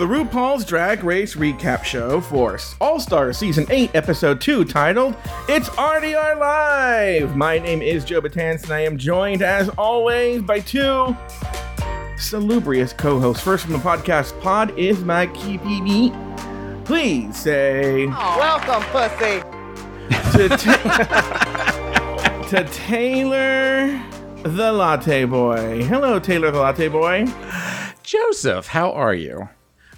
welcome to the RuPaul's Drag Race Recap Show for All Star Season 8, Episode 2, titled It's RDR Live. My name is Joe Betance, and I am joined, as always, by two salubrious co hosts. First from the podcast Pod is my KPB. Please say Welcome, pussy. to, Ta- to Taylor the Latte Boy. Hello, Taylor the Latte Boy. Joseph, how are you?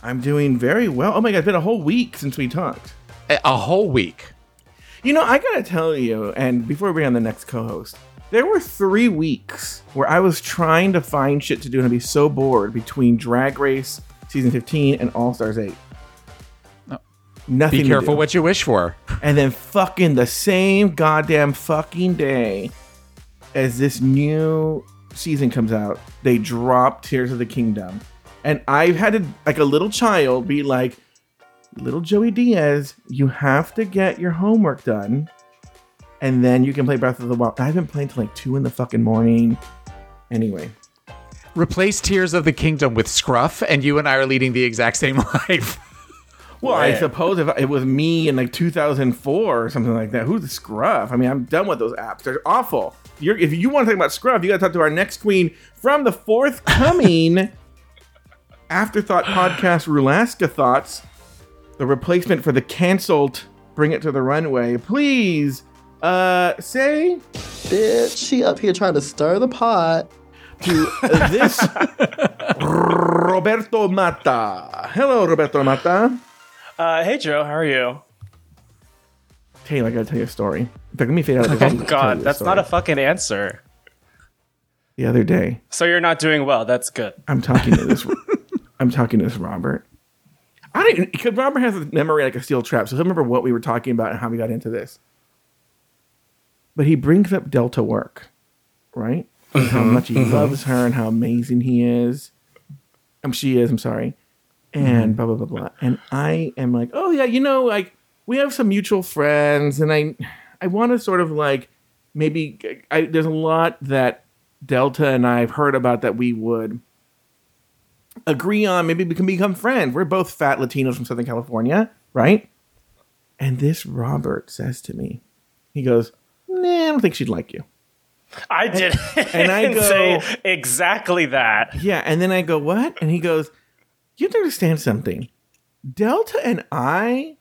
I'm doing very well. Oh my god, it's been a whole week since we talked. A, a whole week. You know, I gotta tell you, and before we bring on the next co-host, there were three weeks where I was trying to find shit to do and I'd be so bored between Drag Race season 15 and All Stars 8. Nothing. Be careful what you wish for. And then fucking the same goddamn fucking day as this new season comes out, they drop Tears of the Kingdom. And I've had to, like a little child, be like, little Joey Diaz, you have to get your homework done. And then you can play Breath of the Wild. I've been playing till like two in the fucking morning. Anyway. Replace Tears of the Kingdom with Scruff, and you and I are leading the exact same life. Well, I suppose if it was me in like 2004 or something like that, who's the Scruff? I mean, I'm done with those apps. They're awful. You're, if you want to talk about Scruff, you got to talk to our next queen from the forthcoming Afterthought podcast, Rulaska Thoughts, the replacement for the canceled Bring It to the Runway. Please, uh, say Bitch, she up here trying to stir the pot. to this Roberto Mata. Hello, Roberto Mata. Uh, hey Joe, how are you? Taylor, I gotta tell you a story. In fact, let me fade out. Oh God, that's not a fucking answer. The other day, So you're not doing well. That's good. I'm talking to this. I'm talking to this Robert. I don't because Robert has a memory like a steel trap, so he'll remember what we were talking about and how we got into this. But he brings up Delta work, right? And how mm-hmm, much he mm-hmm. loves her and how amazing he is. Um, she is. I'm sorry, and mm-hmm. blah blah blah blah. And I am like, oh yeah, you know, like we have some mutual friends, and I, I want to sort of like maybe I, there's a lot that Delta and I've heard about that we would agree on. Maybe we can become friends. We're both fat Latinos from Southern California, right? And this Robert says to me, he goes, "Nah, I don't think she'd like you." I did and I go- say exactly that. Yeah, and then I go, "What?" And he goes, "You have to understand something. Delta and I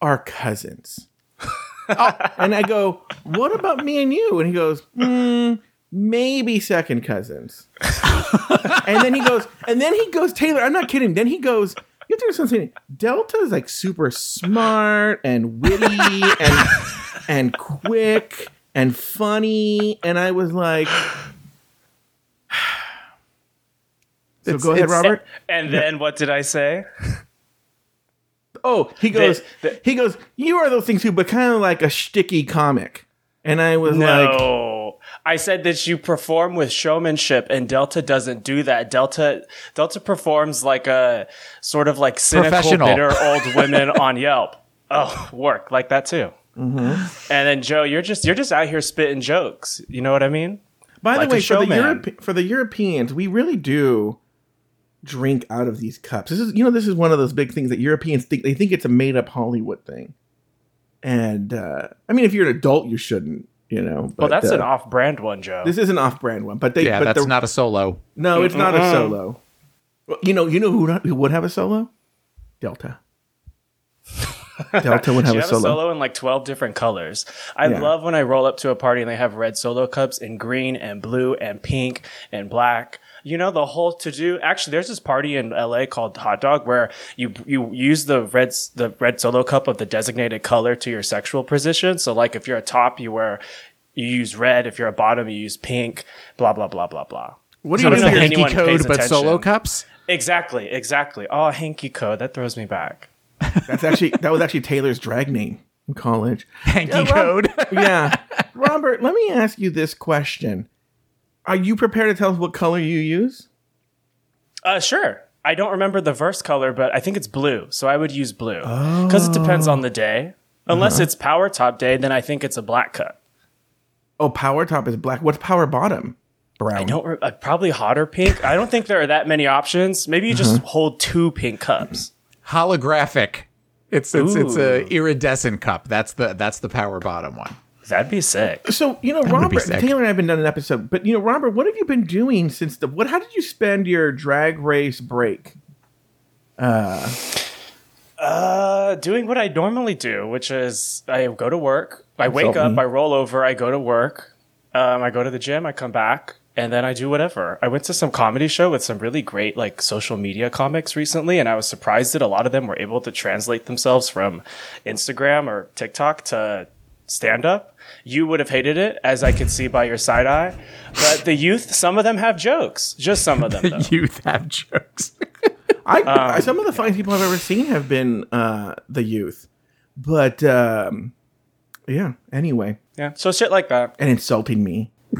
are cousins." and I go, "What about me and you?" And he goes, hmm, "Maybe second cousins." and then he goes, and then he goes, Taylor, I'm not kidding. Then he goes, you have to understand something. Delta is like super smart and witty and and quick and funny. And I was like, so It's- go ahead, Robert. And then what did I say? Oh, he goes, the- he goes, you are those things too, but kind of like a sticky comic. And I was like, No. I said that you perform with showmanship and Delta doesn't do that. Delta Delta performs like a sort of like cynical, bitter old women on Yelp. Oh, work like that too. Mm-hmm. And then Joe, you're just you're just out here spitting jokes. You know what I mean? By Like the way, for the, showman. Europe, for the Europeans, we really do drink out of these cups. This is, you know, this is one of those big things that Europeans think they think it's a made up Hollywood thing. And uh, I mean, if you're an adult, you shouldn't, you know. But, Well, that's uh, an off-brand one, Joe. This is an off-brand one, but they. yeah, but that's the- not a solo. No, it's not a solo. Well, you know, you know who, not- who would have a solo? Delta. Delta would have you a have solo. a solo in like 12 different colors. I Yeah. love when I roll up to a party and they have red solo cups in green and blue and pink and black. You know, the whole to do. Actually, there's this party in LA called Hot Dog where you you use the red the red solo cup of the designated color to your sexual position. So, like, if you're a top, you wear you use red. If you're a bottom, you use pink. Blah blah blah blah blah. What do you mean? don't know by if your- anyone Hanky code, but solo cups. Exactly, exactly. Oh, hanky code that throws me back. That's actually that was actually Taylor's drag name in college. Hanky Yeah, Rob- code. yeah. Robert, let me ask you this question. Are you prepared to tell us what color you use? Uh, sure. I don't remember the verse color, but I think it's blue. So I would use blue because it depends on the day. Unless it's power top day, then I think it's a black cup. Oh, power top is black. What's power bottom? brown. I don't re- uh, probably hot or pink. I don't think there are that many options. Maybe you just Mm-hmm. hold two pink cups. Holographic. It's it's it's a iridescent cup. That's the that's the power bottom one. That'd be sick. So you know, would be Robert. Taylor and I have been done an episode, but you know, Robert, what have you been doing since the what? How did you spend your drag race break? Uh, doing what I normally do, which is I go to work, I wake up, me. I roll over, I go to work, um, I go to the gym, I come back, and then I do whatever. I went to some comedy show with some really great like social media comics recently, and I was surprised that a lot of them were able to translate themselves from Instagram or TikTok to stand up. You would have hated it, as I could see by your side eye. But the youth, some of them have jokes, just some of them. Though. Youth have jokes. I, Um, I some of the funniest people I've ever seen have been uh, the youth, but um, yeah. Anyway, yeah, so shit like that. and insulting me.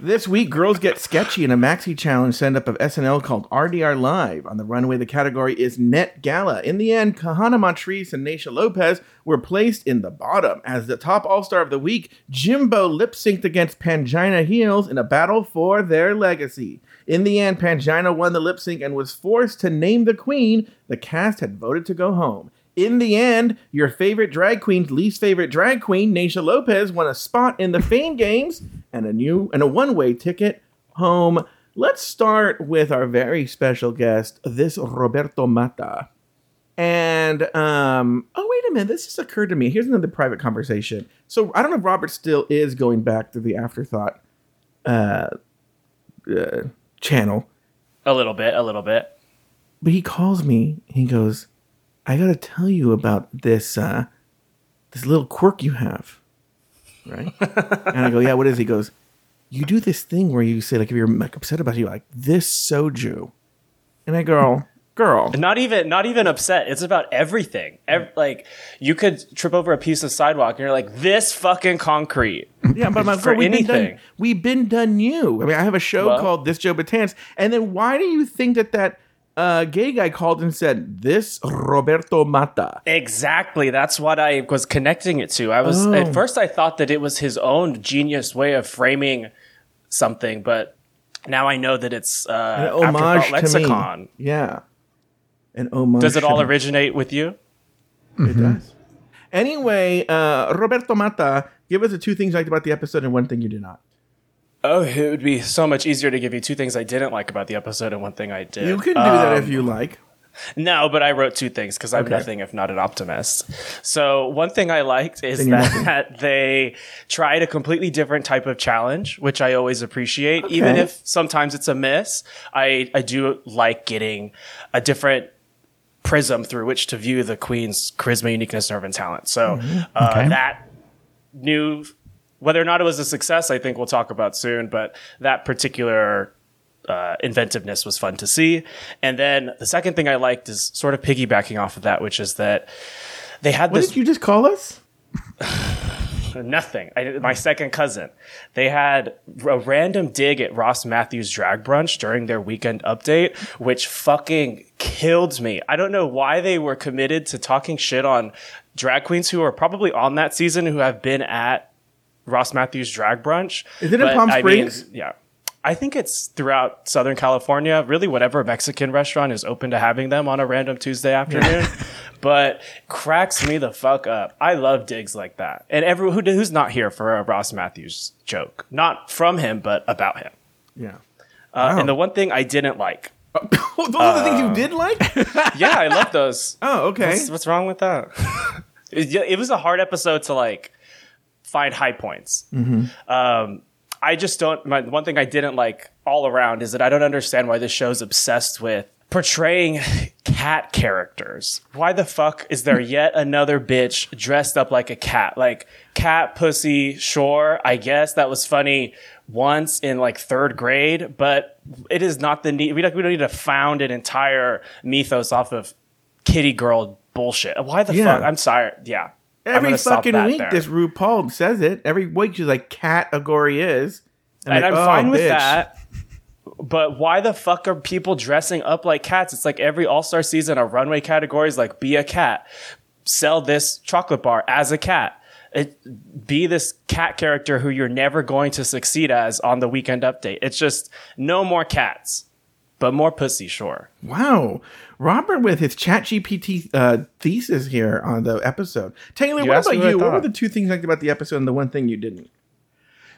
this week, girls get sketchy in a maxi challenge send up of SNL called RDR Live. On the runway, the category is Net Gala. In the end, Kahanna Montrese and Naysha Lopez were placed in the bottom. As the top all star of the week, Jimbo lip synced against Pangina Heels in a battle for their legacy. In the end, Pangina won the lip sync and was forced to name the queen. The cast had voted to go home. In the end, your favorite drag queen's least favorite drag queen, Naysha Lopez, won a spot in the Fame Games and a new and a one-way ticket home. Let's start with our very special guest, this Roberto Mata. And um, oh wait a minute, this just occurred to me. Here's another private conversation. So I don't know if Robert still is going back to the afterthought uh, uh, channel, A little bit, a little bit. but he calls me. He goes, "I got to tell you about this uh, this little quirk you have." Right? and I go, "Yeah, what is?" It? He goes, "You do this thing where you say like if you're like upset about you're like this soju," and I go, "Girl, Not even, not even upset. It's about everything. Ev- like you could trip over a piece of sidewalk, and you're like, "This fucking concrete." Yeah, but my For we've been done, we've been done you. I mean, I have a show Well- called This Joe Betance, and then why do you think that that uh, gay guy called and said this Roberto Mata? Exactly. That's what I was connecting it to. I was Oh. at first I thought that it was his own genius way of framing something, but now I know that it's An uh, homage Afterthought to lexicon. me. Yeah, an homage. Does it all originate with you? It does. Anyway, uh, Roberto Mata, give us the two things you liked about the episode and one thing you did not. Oh, it would be so much easier to give you two things I didn't like about the episode and one thing I did. You can do that Um, if you like. No, but I wrote two things because I'm Okay. nothing if not an optimist. So one thing I liked is that they tried a completely different type of challenge, which I always appreciate, even if sometimes it's a miss. I I do like getting a different prism through which to view the queen's charisma, uniqueness, nerve, and talent. So uh, Okay. that new whether or not it was a success, I think we'll talk about soon. But that particular uh, inventiveness was fun to see. And then the second thing I liked is sort of piggybacking off of that, which is that they had What this What did you just call us? nothing. I, my second cousin. They had a random dig at Ross Mathews drag brunch during their weekend update, which fucking killed me. I don't know why they were committed to talking shit on drag queens who are probably on that season who have been at Ross Mathews drag brunch. Is it in But, Palm I mean, Springs? yeah. I think it's throughout Southern California. Really, whatever Mexican restaurant is open to having them on a random Tuesday afternoon. but cracks me the fuck up. I love digs like that. And everyone who, who's not here for a Ross Mathews joke, not from him, but about him. Yeah. Uh, Wow. And the one thing I didn't like. Those are the things you did like? Yeah, I love those. Oh, okay. What's, what's wrong with that? it, it was a hard episode to like find high points. Um, I just don't. My one thing I didn't like all around is that I don't understand why this show's obsessed with portraying cat characters. Why the fuck is there yet another bitch dressed up like a cat? Like cat pussy, sure, I guess that was funny once in like third grade, but it is not the need. We don't, we don't need to found an entire mythos off of kitty girl bullshit. Why the Yeah. fuck? I'm sorry. Yeah. Every fucking week, there. this RuPaul says it. Every week, she's like, category is. and like, I'm oh, fine with bitch. that. But why the fuck are people dressing up like cats? It's like every All Star season, a runway category is like be a cat, sell this chocolate bar as a cat. it, be this cat character who you're never going to succeed as on the weekend update. It's just no more cats, but more pussy, sure. Wow. Robert with his chat GPT uh, thesis here on the episode. Taylor, You what about what you? What were the two things you liked about the episode and the one thing you didn't?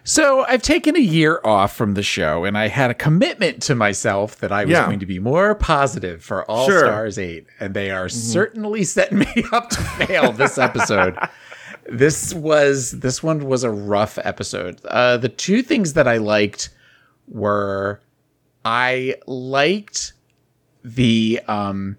So I've taken a year off from the show, and I had a commitment to myself that I was Yeah. going to be more positive for All Sure. Stars Eight, and they are certainly setting me up to fail this episode. this was this one was a rough episode. Uh, the two things that I liked were I liked the um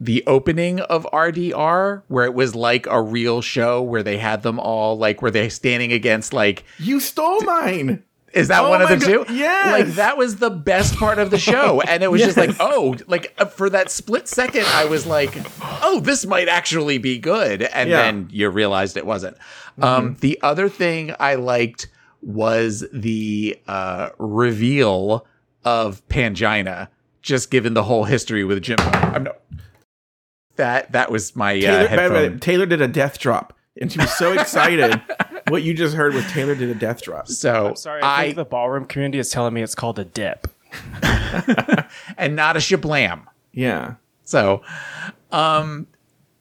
the opening of RDR where it was like a real show where they had them all like were they standing against like You stole mine. is that Oh one of the two? Yeah. Like that was the best part of the show. And it was just like, oh, like uh, for that split second, I was like, oh, this might actually be good. And Yeah. then you realized it wasn't. Um, the other thing I liked was the uh, reveal of Pangina, just given the whole history with Jim. I'm no, that that was my uh, Taylor, by the. Taylor did a death drop, and she was so excited. what you just heard was Taylor did a death drop. So I'm sorry, I, I, think the ballroom community is telling me it's called a dip. and not a shablam. Yeah. So, um,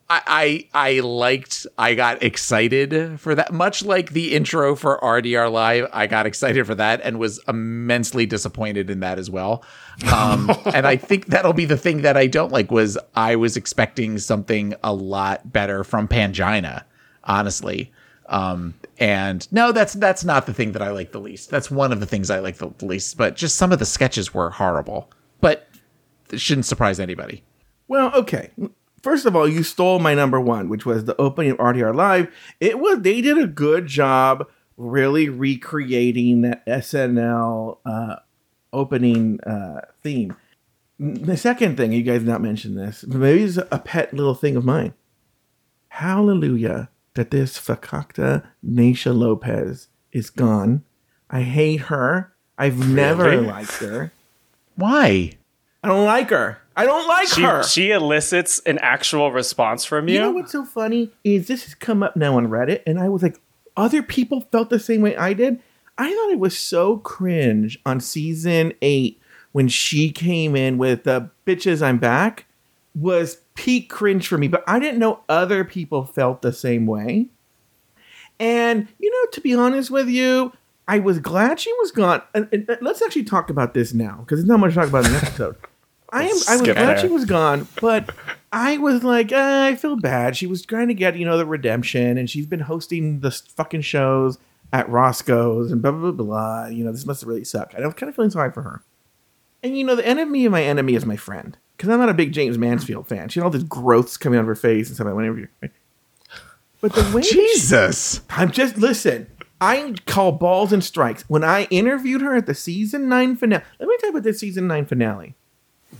I, I I liked. I got excited for that. Much like the intro for RDR Live, I got excited for that and was immensely disappointed in that as well. Um, and I think that'll be the thing that I don't like. Was I was expecting something a lot better from Pangina, honestly. Um, and no, that's that's not the thing that I like the least. That's one of the things I like the least. But just some of the sketches were horrible. But it shouldn't surprise anybody. Well, okay. First of all, you stole my number one, which was the opening of RDR Live. It was they did a good job really recreating that SNL uh, opening uh, theme. The second thing, you guys not mentioned this, maybe it's a pet little thing of mine. Hallelujah that this fakakta Naysha Lopez is gone. I hate her. I've never Really? liked her. Why? I don't like her. I don't like She, her. she elicits an actual response from you. You know what's so funny is this has come up now on Reddit, and I was like, other people felt the same way I did. I thought it was so cringe on season eight when she came in with the "bitches, I'm back" was peak cringe for me, but I didn't know other people felt the same way. And you know, to be honest with you, I was glad she was gone. And, and let's actually talk about this now because there's not much to talk about in the episode. I am. I was glad she was gone, but I was like, uh, I feel bad. She was trying to get you know the redemption, and she's been hosting the fucking shows at Roscoe's and blah blah blah blah. You know, this must have really suck. And I was kind of feeling sorry for her. And you know, the enemy of my enemy is my friend because I'm not a big Jaymes Mansfield fan. She had all these growths coming out of her face and stuff. like Whenever, but the way that she- Jesus. I'm just listen. I call balls and strikes. When I interviewed her at the season nine finale, let me tell you about the season nine finale.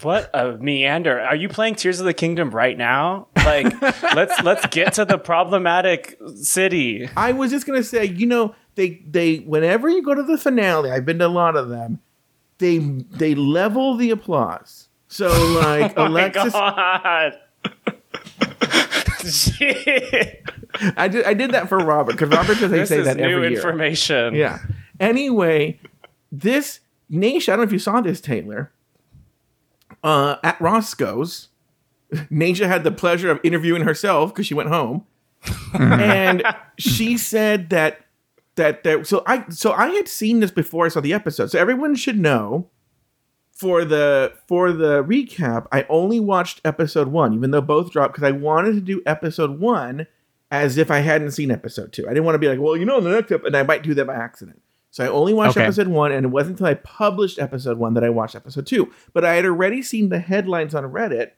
What a meander! Are you playing Tears of the Kingdom right now? Like, let's let's get to the problematic city. I was just gonna say, you know, they they whenever you go to the finale, I've been to a lot of them. They they level the applause. So like Oh Alexis, God. Shit. I did I did that for Robert because Robert says they say that new every year. information. Yeah. Anyway, this Naysha, I don't know if you saw this, Taylor. Uh, at Roscoe's, Naysha had the pleasure of interviewing herself because she went home, and she said that that that so I so I had seen this before I saw the episode, so everyone should know. For the for the recap, I only watched episode one, even though both dropped, because I wanted to do episode one as if I hadn't seen episode two. I didn't want to be like, well, you know, in the next episode, and I might do that by accident. So I only watched Okay. episode one, and it wasn't until I published episode one that I watched episode two. But I had already seen the headlines on Reddit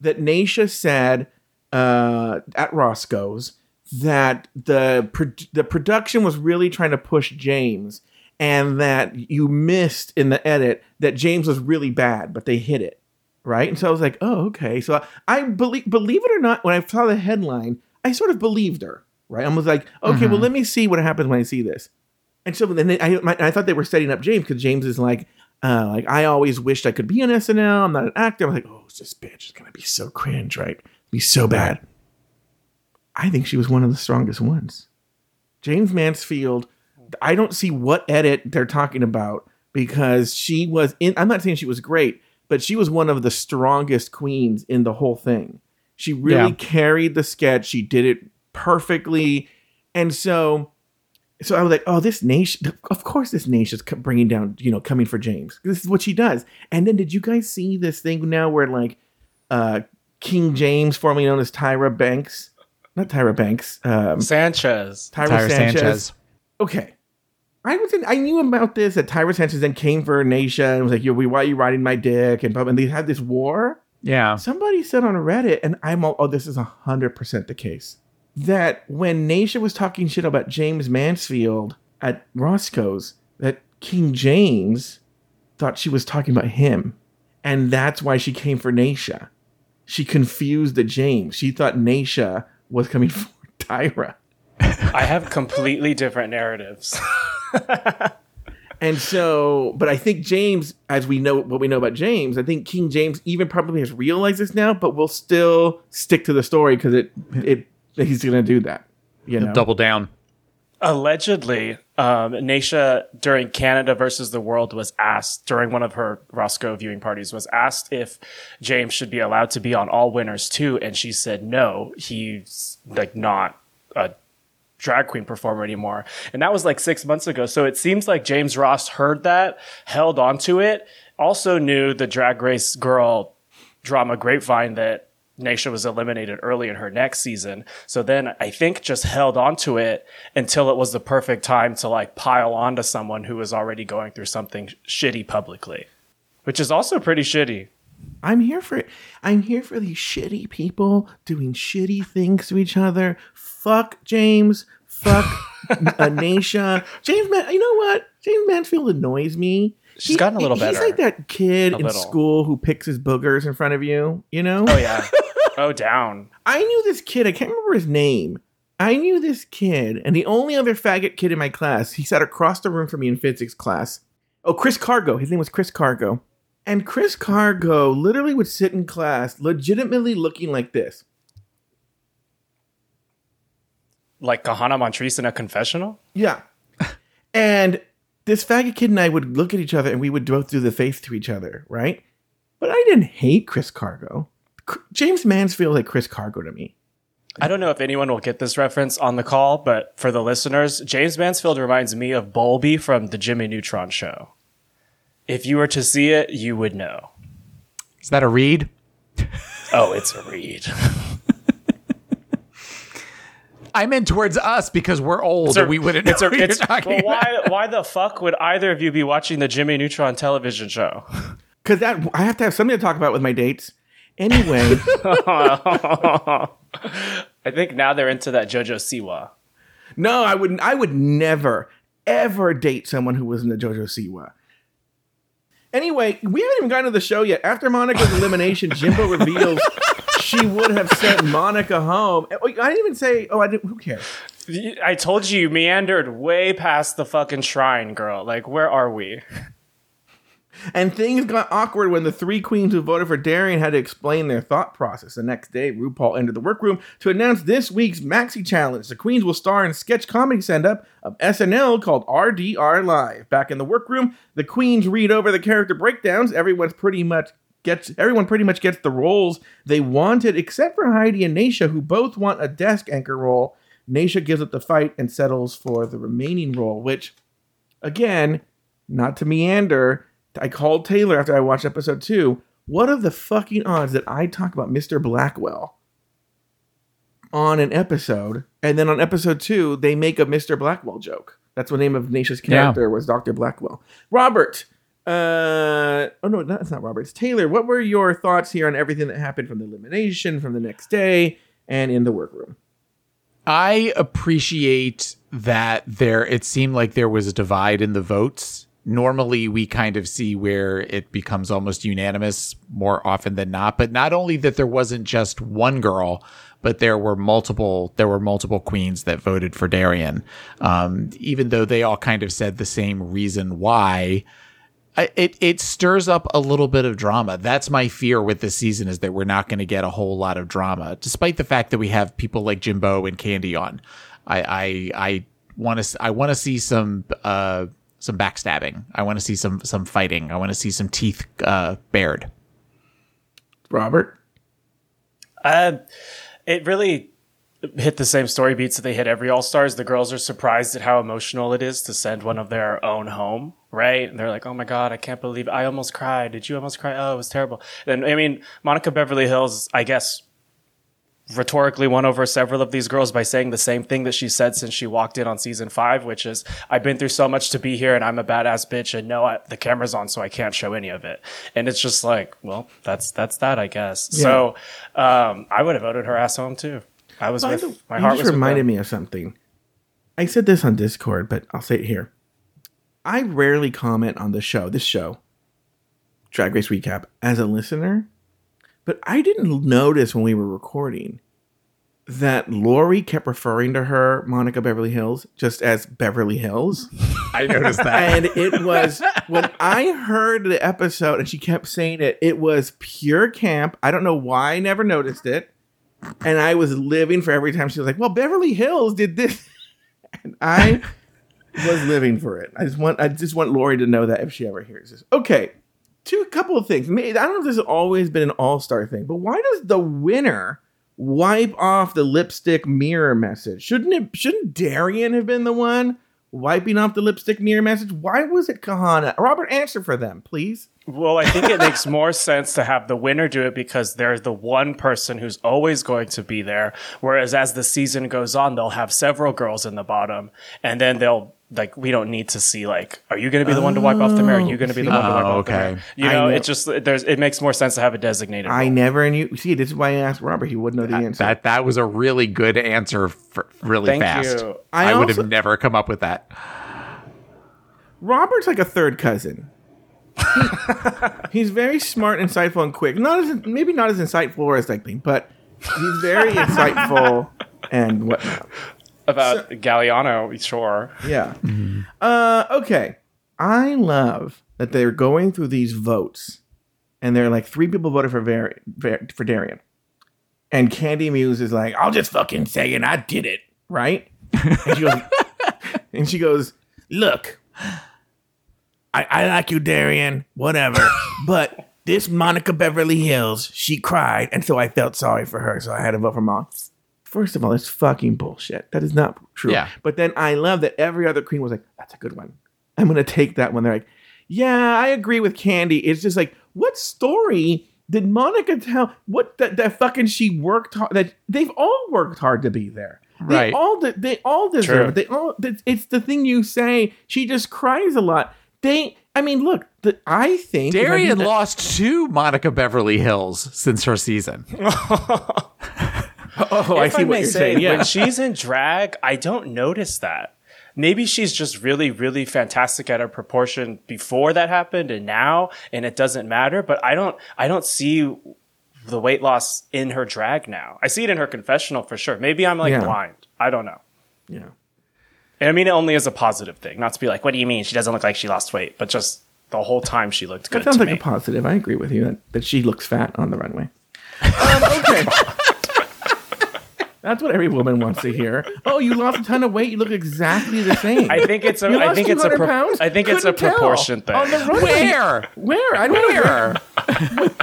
that Naysha said uh, at Roscoe's that the pro- the production was really trying to push Jaymes, and that you missed in the edit that Jaymes was really bad, but they hit it right. And so I was like, oh, okay. So I believe believe it or not, when I saw the headline, I sort of believed her. Right, I was like, okay, well, let me see what happens when I see this. And so then I, my, I thought they were setting up Jaymes because Jaymes is like, uh, like I always wished I could be on SNL. I'm not an actor. I'm like, oh, this bitch is gonna be so cringe, right? Be so bad. I think she was one of the strongest ones. Jaymes Mansfield, I don't see what edit they're talking about because she was in. I'm not saying she was great, but she was one of the strongest queens in the whole thing. She really Yeah. carried the sketch. She did it perfectly, and so, so I was like, oh, this nation. Of course, this nation's co- bringing down, you know, coming for Jaymes. This is what she does. And then, did you guys see this thing now where like, uh, King James, formerly known as Tyra Banks, not Tyra Banks, um, Sanchez. Tyra, Tyra Sanchez. Sanchez. Okay. I was in, I knew about this that Tyra Sanchez then came for Naysha and was like, "Yo, why are you riding my dick?" And, blah, blah, and they had this war. Yeah. Somebody said on Reddit, and I'm all, oh, this is hundred percent the case that when Naysha was talking shit about Jaymes Mansfield at Roscoe's, that King James thought she was talking about him, and that's why she came for Naysha. She confused the James. She thought Naysha was coming for Tyra. I have completely different narratives. And so, but I think James, as we know what we know about James, I think King James even probably has realized this now, but will still stick to the story because it it he's gonna do that. You know, Double down. Allegedly, um, Naysha during Canada versus the World was asked during one of her Roscoe viewing parties was asked if James should be allowed to be on All Winners too, and she said no. He's like not a drag queen performer anymore, and that was like six months ago. So it seems like James Ross heard that, held onto it, also knew the Drag Race girl drama grapevine that Naysha was eliminated early in her next season. So then I think just held onto it until it was the perfect time to like pile onto someone who was already going through something shitty publicly, which is also pretty shitty. I'm here for it. I'm here for these shitty people doing shitty things to each other. Fuck James. Fuck uh, Anisha. James, Man, you know what? Jaymes Mansfield annoys me. She's gotten a little He's better. like that kid A in little. school who picks his boogers in front of you. You know? Oh yeah. oh down. I knew this kid. I can't remember his name. I knew this kid, and the only other faggot kid in my class, he sat across the room from me in physics class. Oh, Chris Cargo. His name was Chris Cargo. And Chris Cargo literally would sit in class legitimately looking like this. Like Kahanna Montrese in a confessional? Yeah. and this faggot kid and I would look at each other and we would both do the face to each other, right? But I didn't hate Chris Cargo. C- Jaymes Mansfield like Chris Cargo to me. I don't know if anyone will get this reference on the call, but for the listeners, Jaymes Mansfield reminds me of Bolbi from the Jimmy Neutron show. If you were to see it, you would know. Is that a read? Oh, it's a read. I meant towards us because we're old. and we wouldn't know It's a, what you're it's, talking well, about. why, why the fuck would either of you be watching the Jimmy Neutron television show? Because that I have to have something to talk about with my dates. Anyway. I think now they're into that JoJo Siwa. No, I wouldn't. I would never, ever date someone who was in the JoJo Siwa. Anyway, we haven't even gotten to the show yet. After Monica's elimination, Jimbo reveals she would have sent Monica home. Oh, I didn't even say. Oh, I didn't. Who cares? I told you, you meandered way past the fucking shrine, girl. Like, where are we? And things got awkward when the three queens who voted for Darienne had to explain their thought process. The next day, RuPaul entered the workroom to announce this week's Maxi Challenge. The queens will star in a sketch comedy stand-up of SNL called RDR Live. Back in the workroom, the queens read over the character breakdowns. Everyone's pretty much gets everyone pretty much gets the roles they wanted, except for Heidi and Naysha, who both want a desk anchor role. Naysha gives up the fight and settles for the remaining role, which, again, not to meander, I called Taylor after I watched episode two. What are the fucking odds that I talk about Mr. Blackwell on an episode, and then on episode two they make a Mr. Blackwell joke? That's the name of Naysha's character was Dr. Blackwell. Robert, uh, oh no, that's not Robert. It's Taylor. What were your thoughts here on everything that happened from the elimination, from the next day, and in the workroom? I appreciate that there it seemed like there was a divide in the votes. Normally we kind of see where it becomes almost unanimous more often than not, but not only that there wasn't just one girl, but there were multiple there were multiple queens that voted for Darienne. Um, even though they all kind of said the same reason why. It it stirs up a little bit of drama. That's my fear with this season is that we're not going to get a whole lot of drama, despite the fact that we have people like Jimbo and Candy on. I I, I want to I want to see some uh some backstabbing. I want to see some some fighting. I want to see some teeth uh bared. Robert. Uh, it really hit the same story beats that they hit every All Stars. The girls are surprised at how emotional it is to send one of their own home, right? And they're like, "Oh my god, I can't believe I almost cried. Did you almost cry? Oh, it was terrible." And I mean, Monica Beverly Hills, I guess, rhetorically won over several of these girls by saying the same thing that she said since she walked in on season five, which is, "I've been through so much to be here, and I'm a badass bitch, and no, I, the camera's on, so I can't show any of it." And it's just like, well, that's that's that, I guess. So, um, I would have voted her ass home too. I was By with the- my heart just was reminded me of something. I said this on Discord, but I'll say it here. I rarely comment on the show, this show, Drag Race Recap, as a listener, but I didn't notice when we were recording that Lori kept referring to her, Monica Beverly Hills, just as Beverly Hills. I noticed that. and it was when I heard the episode and she kept saying it, it was pure camp. I don't know why I never noticed it. And I was living for every time she was like, Well, Beverly Hills did this. And I was living for it. I just want I just want Lori to know that if she ever hears this. Okay. Two couple of things. I don't know if this has always been an all-star thing, but why does the winner wipe off the lipstick mirror message? Shouldn't it shouldn't Darienne have been the one wiping off the lipstick mirror message? Why was it Kahanna? Robert, answer for them, please. Well, I think it makes more sense to have the winner do it because they're the one person who's always going to be there. Whereas as the season goes on, they'll have several girls in the bottom, and then they'll like we don't need to see like, are you going to be the one to wipe off the mirror? Are you going to be the oh, one to wipe Oh, off the okay. mirror? You know, know- it just there's it makes more sense to have a designated. I role. never knew. See, this is why I asked Robert. He wouldn't know the answer. that that was a really good answer for really Thank fast. you. I I, would have never come up with that. Robert's like a third cousin. He's very smart, insightful, and quick. Not as maybe not as insightful as like me, but he's very insightful and whatnot. About Galliano, sure. Yeah. Uh, okay. I love that they're going through these votes, and they're like three people voted for Var- Var- for Darienne, and Candy Muse is like, "I'll just fucking say it, I did it, right?" And she goes, and she goes, "Look, I, I like you, Darienne, whatever, but." This Monica Beverly Hills, she cried, and so I felt sorry for her, so I had to vote for mom. First of all, it's fucking bullshit. That is not true. Yeah. But then I love that every other queen was like, that's a good one. I'm going to take that one. They're like, yeah, I agree with Candy. It's just like, what story did Monica tell? What that, that fucking she worked hard, that they've all worked hard to be there. They Right. all, de- they all deserve True. it. They all, it's- the thing you say. She just cries a lot. They, I mean, look, the, I think if I Darienne lost to Monica Beverly Hills since her season. Oh, I if see I what you're say, saying. Yeah. when she's in drag, I don't notice that. Maybe she's just really, really fantastic at her proportion before that happened and now, and it doesn't matter. But I don't, I don't see the weight loss in her drag now. I see it in her confessional for sure. Maybe I'm like Yeah. blind. I don't know. yeah. And I mean it only as a positive thing, not to be like, what do you mean? She doesn't look like she lost weight, but just the whole time she looked good That sounds to like me. a positive. I agree with you that, that she looks fat on the runway. Um, okay. That's what every woman wants to hear. Oh, you lost a ton of weight. You look exactly the same. I think it's a, You I lost think it's a, 200 pro- pounds? I think it's a Couldn't tell. proportion thing. On the runway. Where? Where? I don't know. Where?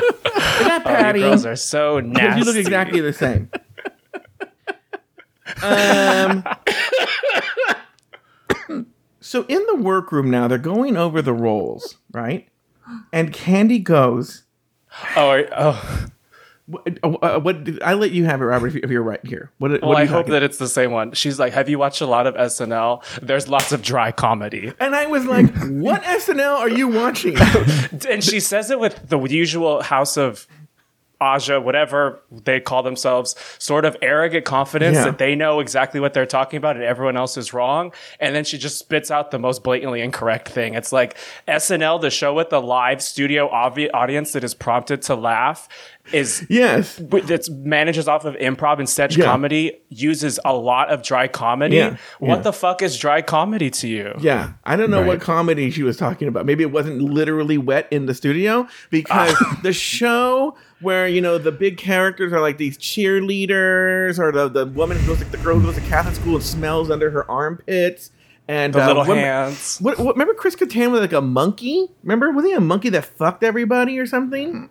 That Oh, Patty. you girls are so nasty. you look exactly the same. Um. so in the workroom now, they're going over the roles, right? And Candy goes. Oh, are- oh. What, uh, what did, I let you have it, Robert? If, you, if you're right here, what? Well, what I you hope that it's the same one. She's like, "Have you watched a lot of SNL? There's lots of dry comedy." And I was like, "What SNL are you watching?" and she says it with the usual House of Aja, whatever they call themselves, sort of arrogant confidence Yeah. that they know exactly what they're talking about and everyone else is wrong. And then she just spits out the most blatantly incorrect thing. It's like SNL, the show with the live studio obvi- audience that is prompted to laugh, is Yes. that manages off of improv and sketch Yeah. comedy uses a lot of dry comedy. Yeah, What yeah. the fuck is dry comedy to you? Yeah, I don't know what comedy she was talking about. Maybe it wasn't literally wet in the studio because the show where you know the big characters are like these cheerleaders, or the the woman who goes like the girl who goes to Catholic school and smells under her armpits, and The uh, little what- hands. What, what? Remember Chris Kattan was like a monkey? Remember was he a monkey that fucked everybody or something?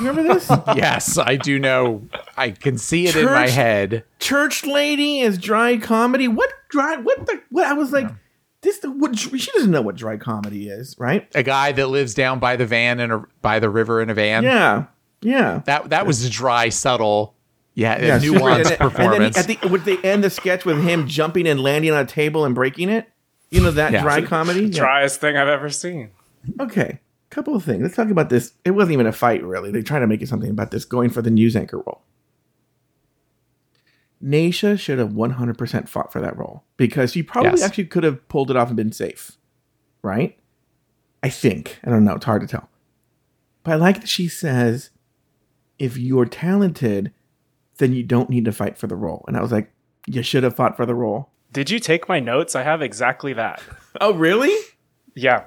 You Remember this? yes, I do know. I can see it in my head. Church lady is dry comedy. What dry? What the? What I was like. This what she doesn't know what dry comedy is, right? A guy that lives down by the van and by the river in a van. Yeah, yeah. That that was dry, subtle, yeah, Yeah, a super- nuanced and then- performance. And then he- at the would they end the sketch with him jumping and landing on a table and breaking it? You know that Yeah. dry comedy. Yeah. Driest thing I've ever seen. Okay, couple of things. Let's talk about this. It wasn't even a fight, really. They tried to make it something about this going for the news anchor role. Naysha should have 100% fought for that role because she probably Yes. actually could have pulled it off and been safe, right? I think. I don't know. It's hard to tell. But I like that she says, if you're talented, then you don't need to fight for the role. And I was like, you should have fought for the role. Did you take my notes? I have exactly that. Oh, really? Yeah.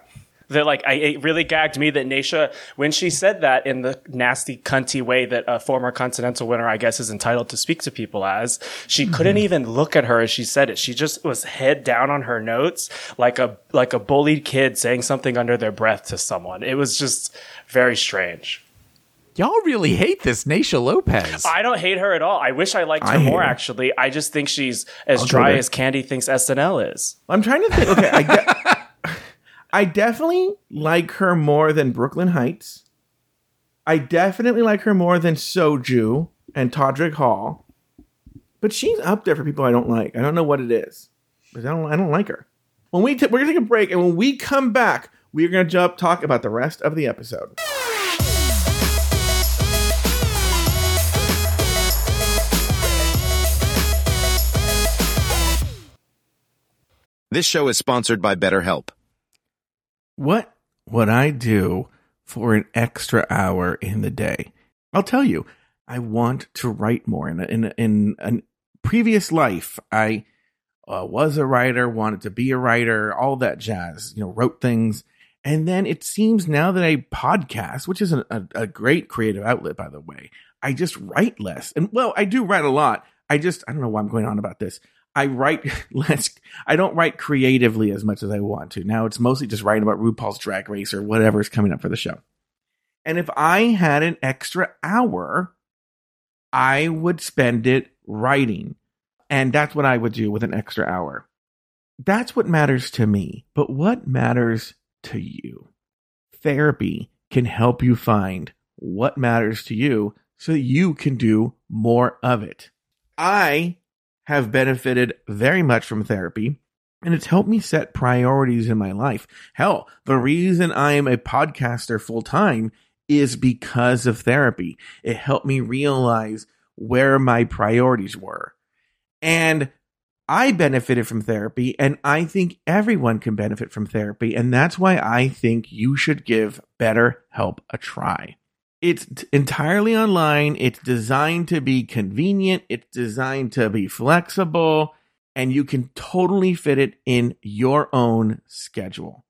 That like I it really gagged me that Naysha when she said that in the nasty cunty way that a former continental winner I guess is entitled to speak to people as she mm-hmm. couldn't even look at her as she said it. She just was head down on her notes like a like a bullied kid saying something under their breath to someone. It was just very strange. Y'all really hate this Naysha Lopez. I don't hate her at all. I wish I liked her I more her. actually. I just think she's as I'll dry as Candy thinks SNL is. I'm trying to think. Okay, I, de- I definitely like her more than Brooklyn Hytes. I definitely like her more than Soju and Todrick Hall. But she's up there for people I don't like. I don't know what it is, but I don't. I don't like her. When we t- we're gonna take a break, and when we come back, we're gonna jump talk about the rest of the episode. This show is sponsored by BetterHelp. What would I do for an extra hour in the day? I'll tell you, I want to write more. In a, in a, in a previous life, I uh, was a writer, wanted to be a writer, all that jazz. You know, wrote things, and then it seems now that I podcast, which is a, a, a great creative outlet, by the way, I just write less. And well, I do write a lot. I just I don't know why I'm going on about this. I write less. I don't write creatively as much as I want to. Now it's mostly just writing about RuPaul's Drag Race or whatever is coming up for the show. And if I had an extra hour, I would spend it writing. And that's what I would do with an extra hour. That's what matters to me. But what matters to you? Therapy can help you find what matters to you so that you can do more of it. I have benefited very much from therapy and it's helped me set priorities in my life. Hell, the reason I am a podcaster full time is because of therapy. It helped me realize where my priorities were. And I benefited from therapy, and I think everyone can benefit from therapy. And that's why I think you should give BetterHelp a try. It's entirely online. It's designed to be convenient. It's designed to be flexible, and you can totally fit it in your own schedule.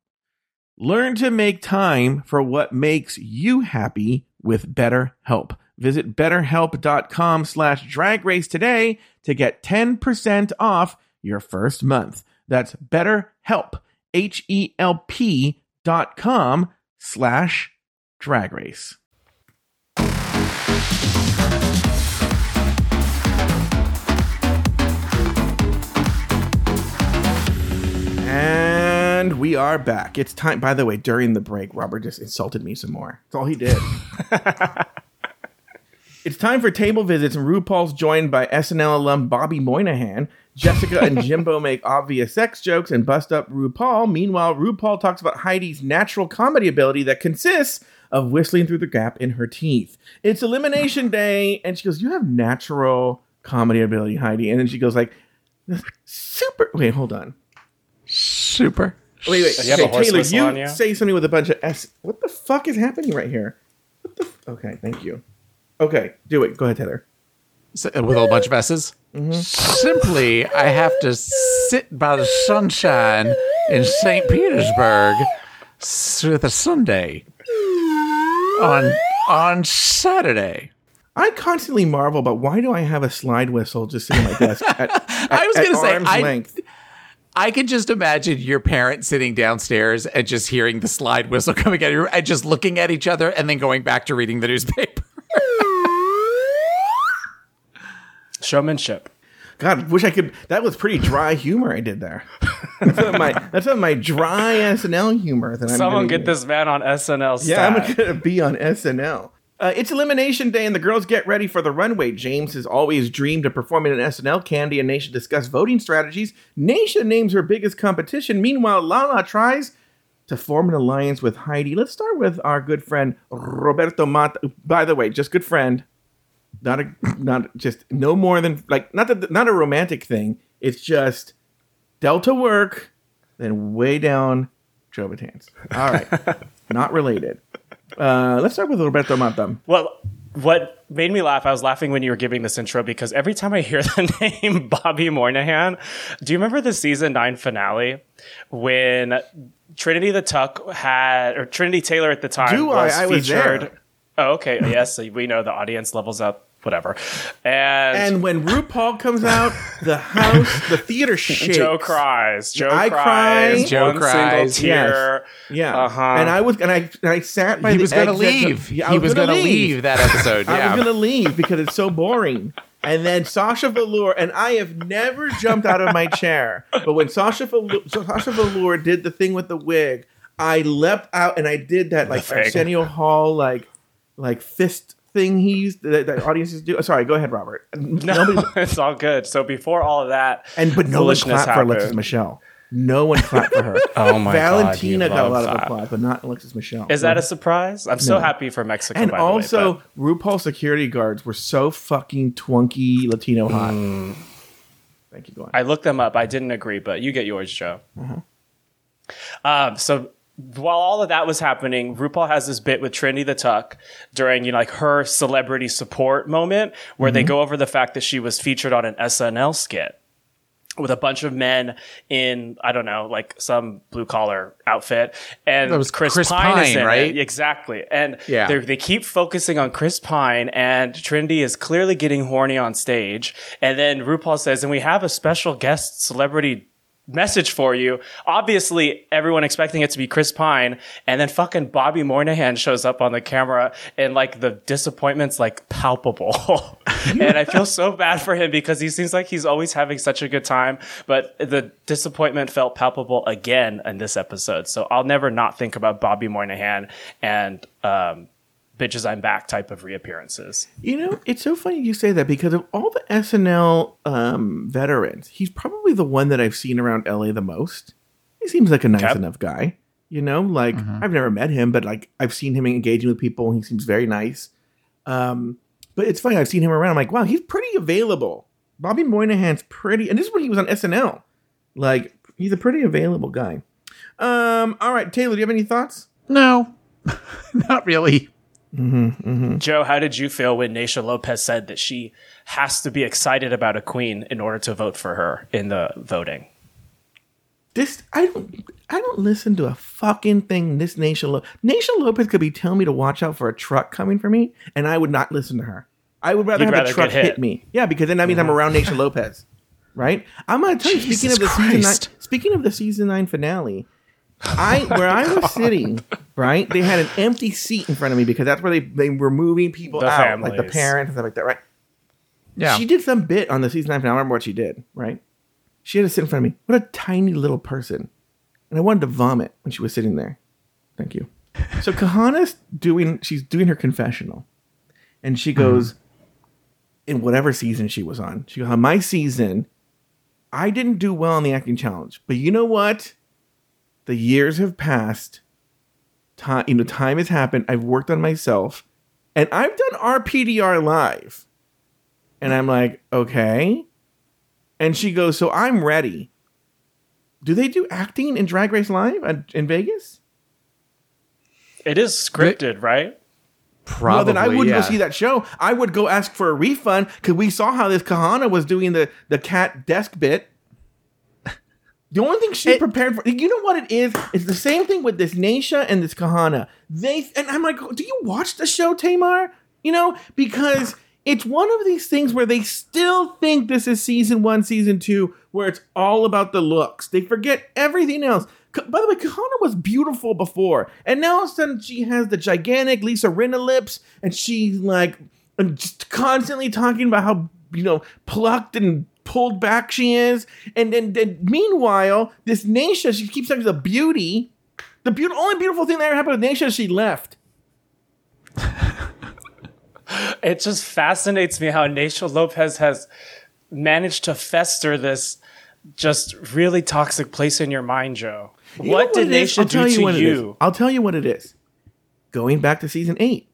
Learn to make time for what makes you happy with BetterHelp. Visit betterhelp.com slash drag race today to get 10% off your first month. That's betterhelp, H-E-L-P dot com slash drag race. And we are back. It's time. By the way, during the break, Robert just insulted me some more. That's all he did. it's time for table visits, and RuPaul's joined by SNL alum Bobby Moynihan. Jessica and Jimbo make obvious sex jokes and bust up RuPaul. Meanwhile, RuPaul talks about Heidi's natural comedy ability that consists of whistling through the gap in her teeth. It's elimination day, and she goes, "You have natural comedy ability, Heidi." And then she goes like, "Super." Wait, hold on. Super. Wait, wait. Do you have a Okay, horse Taylor, you on you? say something with a bunch of S. What the fuck is happening right here? What the? F- okay, thank you. Okay, do it. Go ahead, Taylor. S- uh, with a bunch of S's. Mm-hmm. Simply, I have to sit by the sunshine in St. Petersburg with a Sunday on on Saturday. I constantly marvel about why do I have a slide whistle just sitting on my desk at, I was gonna say, arm's I- length. I could just imagine your parents sitting downstairs and just hearing the slide whistle coming out of your and just looking at each other and then going back to reading the newspaper. Showmanship. God, wish I could. That was pretty dry humor I did there. That's some my that's some my dry SNL humor that I'm. Someone get use. this man on SNL. Yeah, I'm gonna be on SNL. Uh, it's Elimination Day, and the girls get ready for the runway. Jaymes has always dreamed of performing in SNL. Candy and Naysha discuss voting strategies. Naysha names her biggest competition. Meanwhile, Lala tries to form an alliance with Heidi. Let's start with our good friend Roberto Mata. By the way, just good friend. Not a not just no more than like not that not a romantic thing. It's just Delta work, then way down Joe Betance. All right, not related. Uh, let's start with Roberto Mata. Well, what made me laugh, I was laughing when you were giving this intro because every time I hear the name Bobby Moynihan, do you remember the season nine finale when Trinity the Tuck had, or Trinity Taylor at the time Do I? was I was featured? there. Oh, okay. yes, we know the audience levels up, whatever. And, And when RuPaul comes out, the house, the theater shakes. Joe cries. Joe I cries. cry. Joe one cries, Single tear. Yeah, Uh-huh. and I was, and I, and I sat by. he the was gonna exit to- leave. Yeah, he was gonna gonna leave. that episode. I Yeah. was gonna leave because it's so boring. And then Sasha Velour, and I have never jumped out of my chair, but when Sasha Velour, Sasha Velour did the thing with the wig, I leapt out and I did that like thing. Arsenio Hall like like fist thing he used that, that audiences do. Sorry, go ahead, Robert. No, Nobody, it's all good. So before all of that, and but no one clapped for Alexis. Michelle. No one clapped for her. Oh my God, Valentina you got a lot of that. applause, but not Alexis Michelle. Is that a surprise? I'm so happy for Mexico. and by the way, also but- RuPaul security guards were so fucking twunky Latino hot. Mm. Thank you, go on. I looked them up. I didn't agree, but you get yours, Joe. Mm-hmm. Um, so while all of that was happening, RuPaul has this bit with Trinity the Tuck during you know like her celebrity support moment where Mm-hmm. they go over the fact that she was featured on an SNL skit with a bunch of men in I don't know like some blue collar outfit and That was Chris, Chris Pine, is Pine, in it. right? exactly and Yeah. they they keep focusing on Chris Pine and Trinity is clearly getting horny on stage and then RuPaul says and we have a special guest celebrity message for you. Obviously, everyone expecting it to be Chris Pine, and then fucking Bobby Moynihan shows up on the camera, and like the disappointment's like palpable. and I feel so bad for him because he seems like he's always having such a good time, but the disappointment felt palpable again in this episode. So I'll never not think about Bobby Moynihan and um, bitches I'm back type of reappearances. You know, it's so funny you say that because of all the SNL um, veterans, he's probably the one that I've seen around LA the most. He seems like a nice Okay. enough guy. You know, like Mm-hmm. I've never met him, but like I've seen him engaging with people. and He seems very nice. Um, but it's funny, I've seen him around. I'm like, wow, he's pretty available. Bobby Moynihan's pretty, and this is when he was on SNL. Like, he's a pretty available guy. Um, all right, Taylor, do you have any thoughts? no, not really. Joe, how did you feel when Naysha Lopez said that she has to be excited about a queen in order to vote for her in the voting? This I don't I don't listen to a fucking thing this Naysha Lo- Naysha Lopez could be telling me to watch out for a truck coming for me, and I would not listen to her. I would rather You'd have rather a truck hit. hit. me. Yeah, because then that means I'm mm-hmm. around Naysha Lopez. Right? I'm gonna tell you, speaking of the season nine speaking of the season nine finale, I oh where I was sitting, right, they had an empty seat in front of me because that's where they, they were moving people The out, like the families. parents and stuff like that, right? Yeah, She did some bit on the season nine finale. I don't remember what she did, right? She had to sit in front of me. What a tiny little person. And I wanted to vomit when she was sitting there. Thank you. So Kahanna's doing she's doing her confessional. And she mm-hmm. goes, in whatever season she was on, she goes, on my season, I didn't do well on the acting challenge. But you know what? The years have passed. Time, you know, time has happened. I've worked on myself. And I've done RPDR live. And I'm like, okay. And she goes, so I'm ready. Do they do acting in Drag Race Live in Vegas? It is scripted, right? Probably. well, then I wouldn't yeah. go see that show. I would go ask for a refund because we saw how this Kahanna was doing the the cat desk bit. The only thing she prepared for, you know what it is? It's the same thing with this Naysha and this Kahanna. They and I'm like, do you watch the show, Tamar? You know, because it's one of these things where they still think this is season one, season two, where it's all about the looks. They forget everything else. By the way, Kahanna was beautiful before, and now all of a sudden she has the gigantic Lisa Rinna lips, and she's like and just constantly talking about how you know plucked and pulled back she is, and then then meanwhile this Naysha she keeps talking the beauty. The beauty, only beautiful thing that ever happened with Naysha is she left. It just fascinates me how Naysha Lopez has managed to fester this just really toxic place in your mind, Joe. You what did? Naysha do you to you? I'll tell you what it is. Going back to season eight,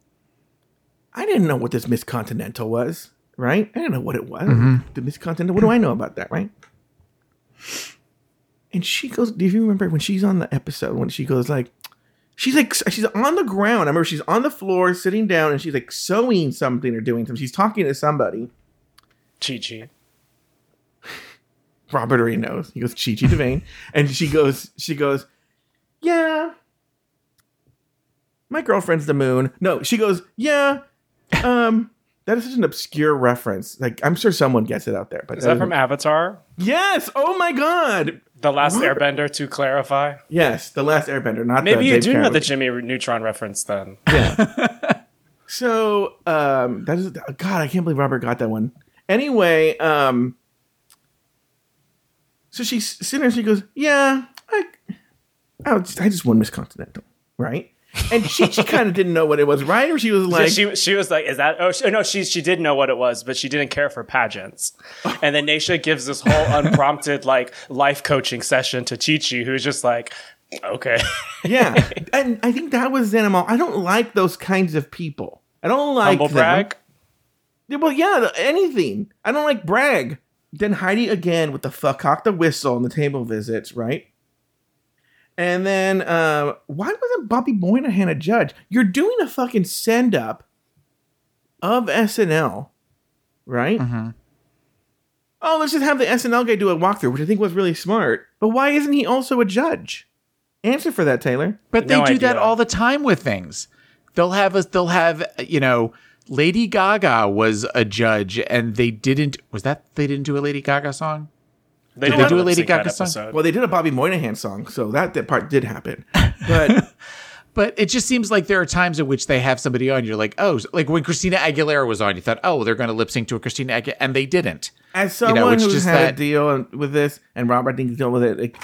I didn't know what this Miss Continental was, right? I don't know what it was. The Miss Continental. What do I know about that, right? And she goes. Do you remember when she's on the episode when she goes like, she's like she's on the ground. I remember she's on the floor sitting down and she's like sewing something or doing something. She's talking to somebody. Chi Chi. Robert already knows. He goes, Chi Chi DeVayne. and she goes, she goes, yeah. My girlfriend's the moon. No, she goes, yeah. Um, that is such an obscure reference. Like, I'm sure someone gets it out there. But Is that from Avatar? Yes. Oh my God. The Last What? Airbender, to clarify. Yes, the last Airbender, not Maybe you do know the Jimmy Neutron reference then. Yeah. so, um, that is God. I can't believe Robert got that one. Anyway, um, so she's sitting there. She goes, "Yeah, I, I, just, I just won Miss Continental, right?" And she, she kind of didn't know what it was, right? Or she was like, she she was like, "Is that?" Oh she, no, she she did know what it was, but she didn't care for pageants. And then Naysha gives this whole unprompted like life coaching session to Chi Chi, who's just like, "Okay, "Yeah," and I think that was Xenomol. I don't like those kinds of people. I don't like humble them. brag." Well, yeah, anything. I don't like brag. Then Heidi again with the fuck cock the whistle and the table visits, right? And then uh, why wasn't Bobby Moynihan a judge? You're doing a fucking send up of SNL, right? Oh, let's just have the SNL guy do a walkthrough, which I think was really smart. But why isn't he also a judge? Answer for that, Taylor. But they No do that all the time with things. They'll have us. They'll have you know. Lady Gaga was a judge, and they didn't. Was that they didn't do a Lady Gaga song? They Did did they do a Lady Gaga song? episode. Well, they did a Bobby Moynihan song, so that, that part did happen. But But it just seems like there are times in which they have somebody on. You're like, oh, like when Christina Aguilera was on, you thought, oh, they're going to lip sync to a Christina Aguilera, and they didn't. As You know, someone it's who's just had that- a deal with this, and Robert thinks deal with it, like,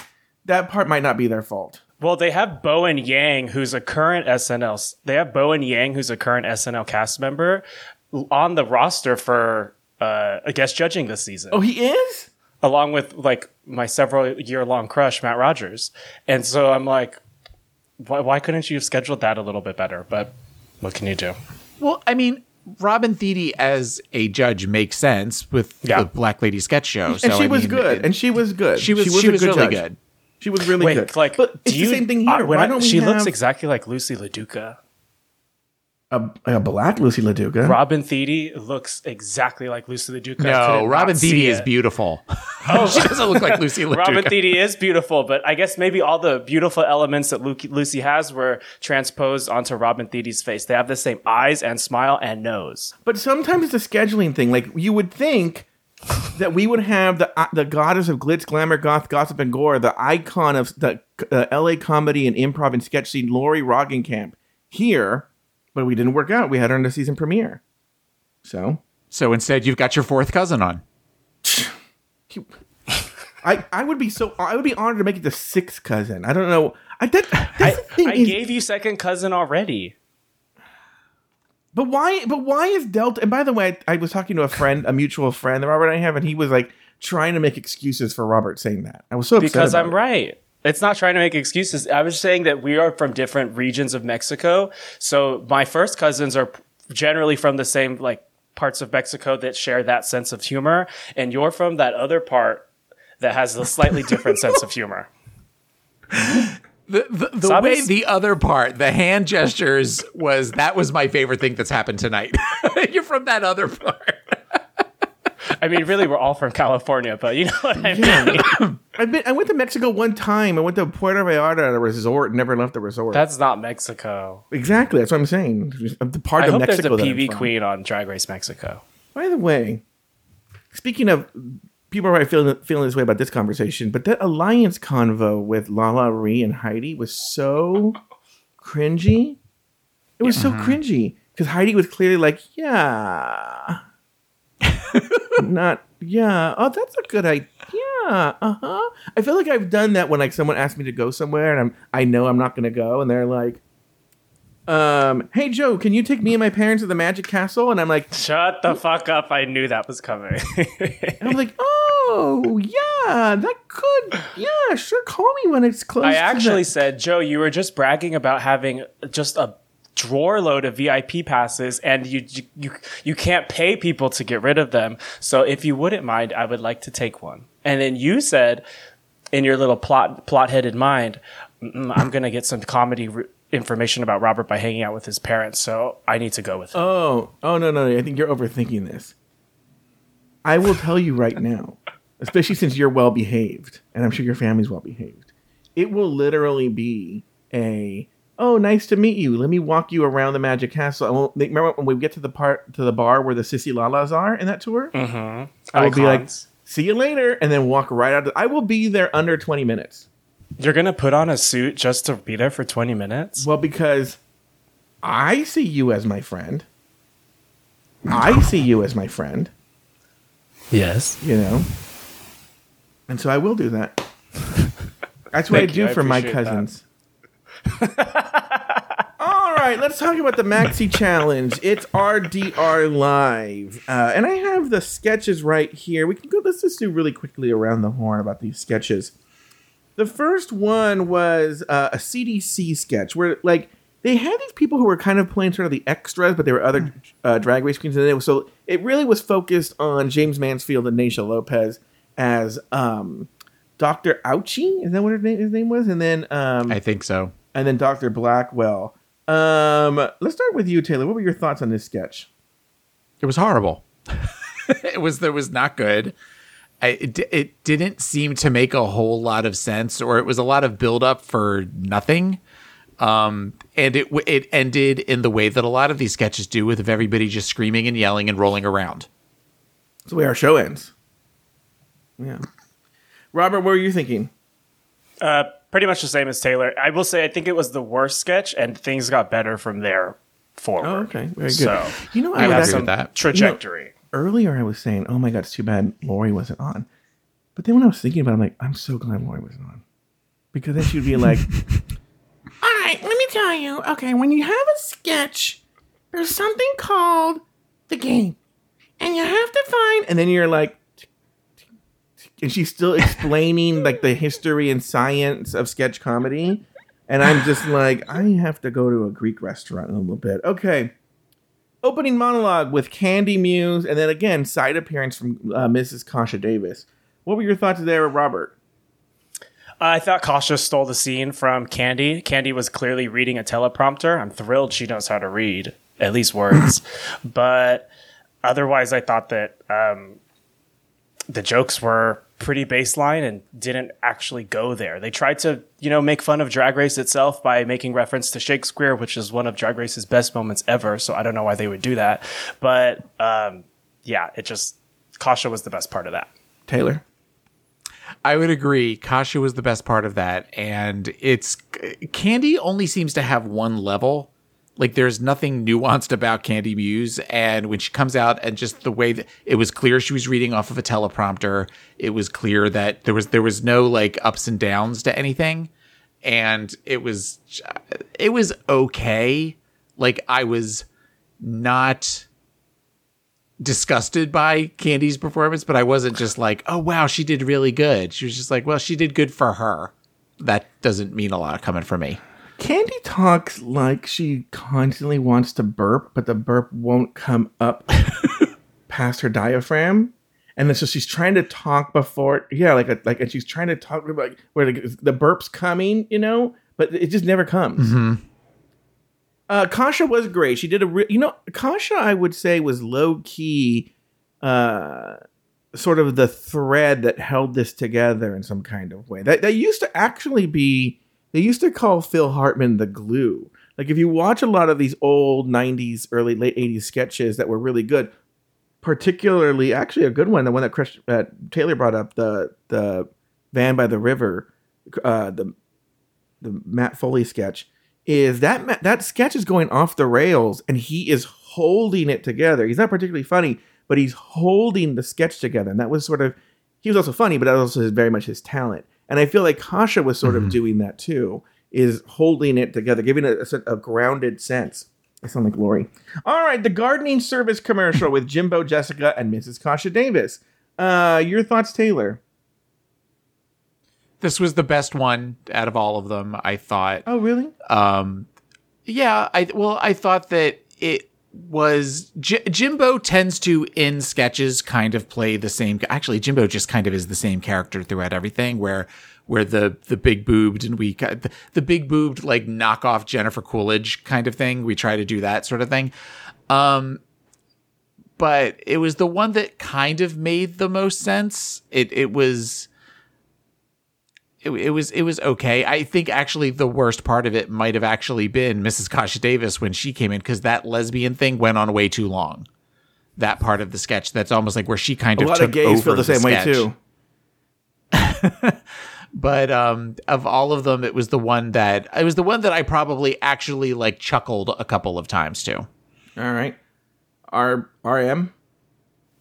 that part might not be their fault. Well, they have Bowen Yang, who's a current SNL. They have Bowen Yang, who's a current SNL cast member, on the roster for uh, a guest judging this season, Oh, he is. Along with like my several year long crush Matt Rogers. And so I'm like, why, why couldn't you have scheduled that a little bit better? But what can you do? Well, I mean, Robin Thede as a judge makes sense with Yeah. the Black Lady sketch show. So and she I was mean, good. it- and she was good. she was she a was, good really judge. good. She was really Wait, good. like, but it's do you, the same thing uh, here. when Why I- don't we she have looks exactly like Lucy LaDuca. A, a black Lucy LaDuca? Robin Thede looks exactly like Lucy LaDuca. I No, Robin not Thede is it. beautiful. Oh, she doesn't look like Lucy LaDuca. Robin Thede is beautiful, but I guess maybe all the beautiful elements that Lu- Lucy has were transposed onto Robin Thede's face. They have the same eyes and smile and nose. But sometimes it's a scheduling thing. Like you would think that we would have the uh, the goddess of glitz, glamour, goth, gossip, and gore, the icon of the uh, L.A. comedy and improv and sketch scene, Lori Roggenkamp, here, but we didn't work out. We had her in the season premiere. So So instead, you've got your fourth cousin on. he- I I would be so I would be honored to make it the sixth cousin. I don't know. I that, that's the thing I is- gave you second cousin already. But why? But why is Delta? And by the way, I was talking to a friend, a mutual friend that Robert and I have, and he was like trying to make excuses for Robert saying that. I was so upset Because about I'm it. right. It's not trying to make excuses. I was saying that we are from different regions of Mexico. So my first cousins are generally from the same like parts of Mexico that share that sense of humor, and you're from that other part that has a slightly different sense of humor. The the, the Sabes- way the other part, the hand gestures, was that was my favorite thing that's happened tonight. You're from that other part. I mean, really, we're all from California, but you know what I mean. Yeah. I've been. I went to Mexico one time. I went to Puerto Vallarta at a resort. Never left the resort. That's not Mexico. exactly. That's what I'm saying. The part I of hope Mexico. there's a that I'm PV from. queen on Drag Race Mexico. By the way, speaking of people are probably feeling feeling this way about this conversation, but that alliance convo with LaLa Ri and Heidi was so cringy. It was so mm-hmm. cringy because Heidi was clearly like, "Yeah, not yeah. Oh, that's a good idea. Uh huh." I feel like I've done that when like someone asks me to go somewhere and I'm I know I'm not going to go, and they're like. Um, hey Joe, can you take me and my parents to the Magic Castle? And I'm like, Shut the fuck up! I knew that was coming. And I'm like, oh yeah, that could, yeah, sure. Call me when it's close. I actually said, Joe, you were just bragging about having just a drawer load of VIP passes, and you you you can't pay people to get rid of them. So if you wouldn't mind, I would like to take one. And then you said, in your little plot plot headed mind, "Mm, I'm gonna get some comedy. Re- information about Robert by hanging out with his parents so I need to go with. Oh, oh no, no, no. I think you're overthinking this. I will tell you right now, especially since you're well behaved, and I'm sure your family's well behaved. It will literally be a oh, nice to meet you. Let me walk you around the Magic Castle. I won't remember when we get to the part to the bar where the Sissy Lalas are in that tour. Mm-hmm. I will be like, see you later, and then walk right out. Of, I will be there under 20 minutes. You're gonna put on a suit just to be there for 20 minutes? Well, because I see you as my friend. I see you as my friend, Yes. you know. And so I will do that. That's what I do you, I for my cousins. that. All right, let's talk about the Maxi Challenge. It's RDR Live. Uh, and I have the sketches right here. We can go, let's just do really quickly around the horn about these sketches. The first one was uh, a CDC sketch where, like, they had these people who were kind of playing sort of the extras, but they were other uh, drag race queens. And it was, so it really was focused on Jaymes Mansfield and Naysha Lopez as um, Dr. Ouchie. Is that what her name, his name was? And then um, I think so. And then Dr. Blackwell. Um, let's start with you, Taylor. What were your thoughts on this sketch? It was horrible. it was there was not good. I, it, it didn't seem to make a whole lot of sense, or it was a lot of buildup for nothing. Um, and it it ended in the way that a lot of these sketches do, with everybody just screaming and yelling and rolling around. That's the way our show ends. Yeah. Robert, what were you thinking? Uh, pretty much the same as Taylor. I will say I think it was the worst sketch, and things got better from there forward. Oh, okay. Very good. So You know, I I would was agree with that. trajectory. earlier I was saying, oh my God, it's too bad Lori wasn't on. But then when I was thinking about it, I'm like, I'm so glad Lori wasn't on. Because then she'd be like, all right, let me tell you. Okay, when you have a sketch, there's something called the game. And you have to find. And then you're like, and she's still explaining like the history and science of sketch comedy. And I'm just like, I have to go to a Greek restaurant in a little bit. Okay. Opening monologue with Candy Muse, and then again, side appearance from uh, Mrs. Kasha Davis. What were your thoughts there, Robert? I thought Kasha stole the scene from Candy. Candy was clearly reading a teleprompter. I'm thrilled she knows how to read, at least words. but otherwise, I thought that um, the jokes were pretty baseline and didn't actually go there. They tried to, you know, make fun of Drag Race itself by making reference to Shakespeare, which is one of Drag Race's best moments ever. So I don't know why they would do that. But um, yeah, it just, Kasha was the best part of that. Taylor? I would agree. Kasha was the best part of that, and it's Candy only seems to have one level. Like there's nothing nuanced about Candy Muse, and when she comes out and just the way that it was clear she was reading off of a teleprompter, it was clear that there was there was no like ups and downs to anything, and it was it was okay. Like I was not disgusted by Candy's performance, but I wasn't just like, oh wow, she did really good. She was just like, well, she did good for her. That doesn't mean a lot coming from me. Candy talks like she constantly wants to burp, but the burp won't come up past her diaphragm. And then so she's trying to talk before, yeah, like a, like, and she's trying to talk about where like, the burp's coming, you know, but it just never comes. Mm-hmm. Uh, Kasha was great. She did a, re- you know, Kasha I would say was low key, uh, sort of the thread that held this together in some kind of way. That that used to actually be. They used to call Phil Hartman the glue. Like if you watch a lot of these old '90s, early late '80s sketches that were really good, particularly actually a good one, the one that Chris, uh, Taylor brought up, the the van by the river, uh, the the Matt Foley sketch is that that sketch is going off the rails and he is holding it together. He's not particularly funny, but he's holding the sketch together, and that was sort of he was also funny, but that was also very much his talent. And I feel like Kasha was sort of doing that too, is holding it together, giving it a, sort of grounded sense. I sound like Lori. All right, the gardening service commercial with Jimbo, Jessica, and Mrs. Kasha Davis. Uh, your thoughts, Taylor? This was the best one out of all of them, I thought. Oh, really? Um, yeah, I well, I thought that it was J- Jimbo tends to in sketches kind of play the same. Actually, Jimbo just kind of is the same character throughout everything. Where where the the big boobed and we the, the big boobed like knockoff Jennifer Coolidge kind of thing. We try to do that sort of thing. Um, but it was the one that kind of made the most sense. It it was it, it was it was okay. I think actually the worst part of it might have actually been Mrs. Kasha Davis when she came in because that lesbian thing went on way too long. That part of the sketch that's almost like where she kind A of lot took of gays over feel the same way too. But um, of all of them, it was the one that it was the one that I probably actually like chuckled a couple of times to. All right. R RM.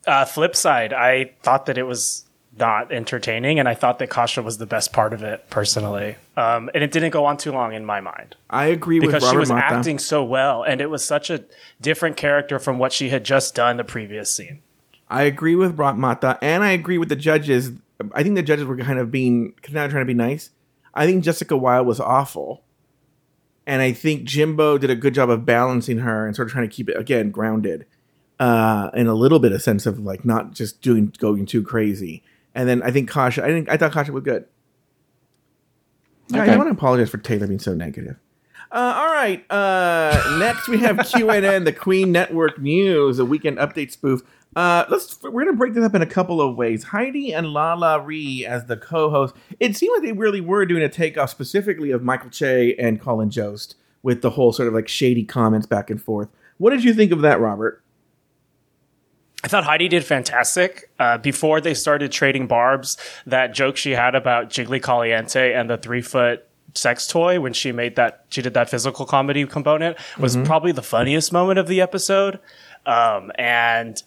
Uh, flip side, I thought that it was not entertaining, and I thought that Kasha was the best part of it personally. Um, and it didn't go on too long in my mind I agree with because she was Mata. acting so well, and it was such a different character from what she had just done the previous scene. I agree with Brock Mata, and I agree with the judges. I think the judges were kind of being kind of trying to be nice. I think Jessica Wilde was awful, and I think Jimbo did a good job of balancing her and sort of trying to keep it again grounded, uh, in a little bit of sense of like not just doing going too crazy. And then I think Kasha, I think I thought Kasha was good. Yeah, I Okay. want to apologize for Taylor being so negative. Uh, all right. Uh, next, we have QNN, the Queen Network News, a weekend update spoof. Uh, let's. We're gonna break this up in a couple of ways. Heidi and LaLa Ri as the co-host. It seemed like they really were doing a takeoff specifically of Michael Che and Colin Jost with the whole sort of like shady comments back and forth. What did you think of that, Robert? I thought Heidi did fantastic. Uh, before they started trading barbs, that joke she had about Jiggly Caliente and the three foot sex toy when she made that, she did that physical comedy component was probably the funniest moment of the episode. Um, and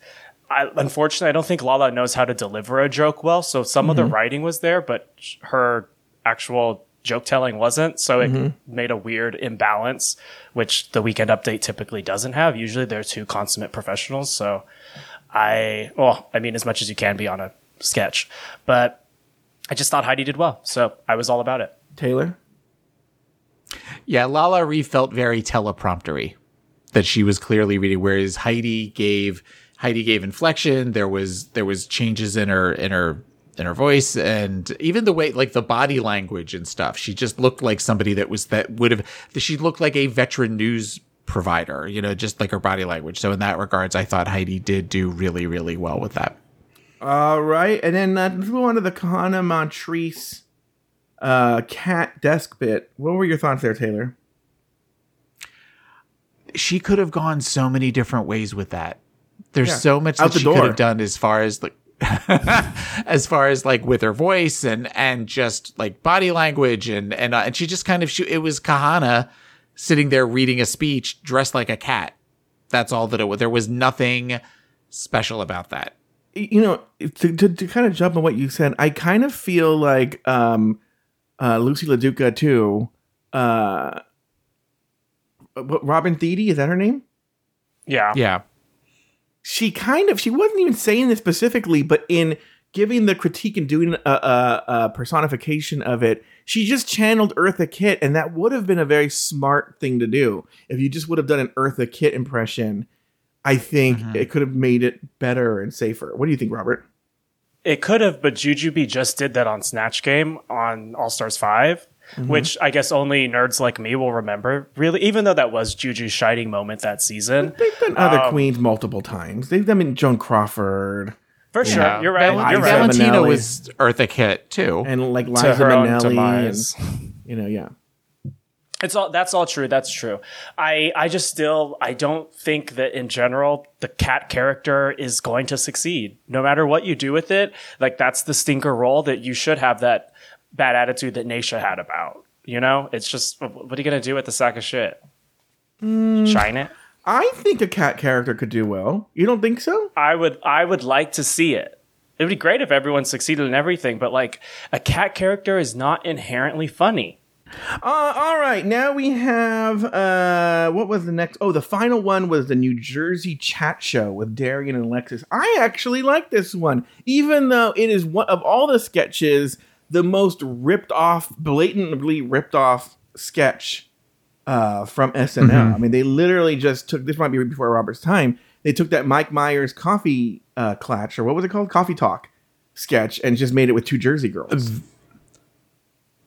I, unfortunately, I don't think Lala knows how to deliver a joke well. So some of the writing was there, but her actual joke telling wasn't. So it made a weird imbalance, which the weekend update typically doesn't have. Usually they're two consummate professionals. So I, well, I mean, as much as you can be on a sketch, but I just thought Heidi did well. So I was all about it. Taylor. Yeah, LaLa Ri felt very telepromptery that she was clearly reading, whereas Heidi gave Heidi gave inflection. There was there was changes in her in her in her voice and even the way like the body language and stuff. She just looked like somebody that was that would have she looked like a veteran news provider, you know, just like her body language. So in that regards, I thought Heidi did do really, really well with that. All right, and then let's move on to the Kahanna Montrese uh, cat desk bit. What were your thoughts there, Taylor? she could have gone so many different ways with that. There's Yeah. so much Out that she door. could have done as far as like as far as like with her voice and and just like body language and and uh, and she just kind of she, it was Kahanna sitting there reading a speech dressed like a cat. That's all that it was. There was nothing special about that. you know to, to, to kind of jump on what you said i kind of feel like um uh lucy laduca too uh what, robin thede is that her name Yeah. Yeah. she kind of she wasn't even saying this specifically but in giving the critique and doing a, a, a personification of it she just channeled eartha kitt and that would have been a very smart thing to do if you just would have done an eartha kitt impression i think it could have made it better and safer what do you think robert It could have, but Jujubee just did that on Snatch Game on All Stars 5. which I guess only nerds like me will remember. Really, even though that was Juju's shining moment that season, They've done other Um, queens multiple times. They've done I mean, Joan Crawford for sure, you're right. Val- you're Liza right. Valentina Minnelli. was Eartha Kitt too. and like To Liza her own Minnelli. demise. And, you know, yeah. It's all that's all true. That's true. I I just still I don't think that in general the cat character is going to succeed. No matter what you do with it, like that's the stinker role that you should have that bad attitude that Naysha had about. You know, it's just what are you gonna do with the sack of shit? Mm. Shine it. I think a cat character could do well. You don't think so? I would I would like to see it. It would be great if everyone succeeded in everything, but like a cat character is not inherently funny. Uh, all right, now we have uh, what was the next? Oh, the final one was the New Jersey Chat Show with Darienne and Alexis. I actually like this one, even though it is one of all the sketches the most ripped off, blatantly ripped off sketch uh, from SNL. I mean, they literally just took this might be before Robert's time. They took that Mike Myers coffee uh, clatch or what was it called, coffee talk sketch, and just made it with two Jersey girls.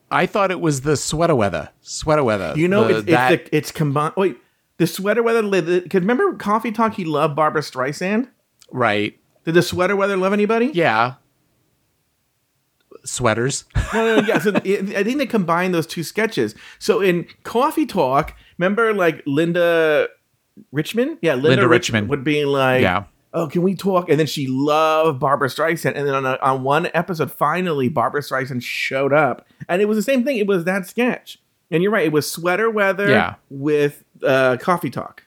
I thought it was the sweater weather. Sweater weather. You know, The- it's, that- it's, the, it's combined. Wait, the sweater weather. Because remember, Coffee Talk. He loved Barbra Streisand. right. Did the sweater weather love anybody? Yeah. Sweaters. No, no, yeah. So it, I think they combined those two sketches. So in Coffee Talk, remember like Linda Richman? Yeah, Linda, Linda Richman Richman. would be like, Yeah. "Oh, can we talk?" And then she loved Barbra Streisand. And then on, a, on one episode, finally, Barbra Streisand showed up, and it was the same thing. It was that sketch. And you're right. It was sweater weather Yeah. with uh, Coffee Talk.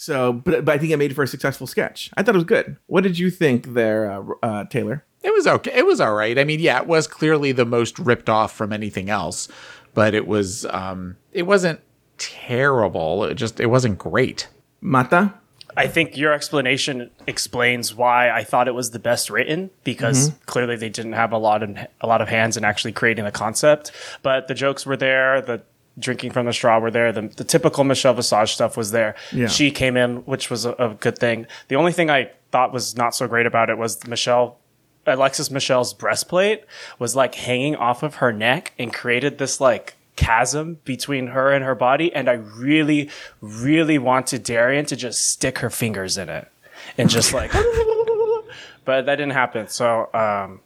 So, but, but I think it made it for a successful sketch. I thought it was good. What did you think there, uh, uh, Taylor? It was okay. It was all right. I mean, yeah, it was clearly the most ripped off from anything else, but it was um it wasn't terrible. It just it wasn't great. Mata? I think your explanation explains why I thought it was the best written because clearly they didn't have a lot of a lot of hands in actually creating the concept. But the jokes were there, the drinking from the straw were there, the, the typical Michelle Visage stuff was there. Yeah. She came in, which was a, a good thing. The only thing I thought was not so great about it was Michelle. Alexis Michelle's breastplate was like hanging off of her neck and created this like chasm between her and her body. And I really, really wanted Darienne to just stick her fingers in it and just like, but that didn't happen. So, um,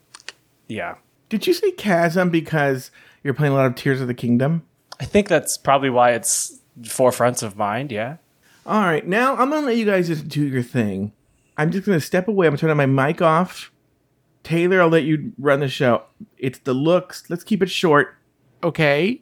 yeah, Did you say chasm because you're playing a lot of Tears of the Kingdom? I think that's probably why it's forefront of mind. Yeah. All right, now I'm gonna let you guys just do your thing. I'm just gonna step away. I'm gonna turning my mic off. Taylor, I'll let you run the show. It's the looks. Let's keep it short. Okay.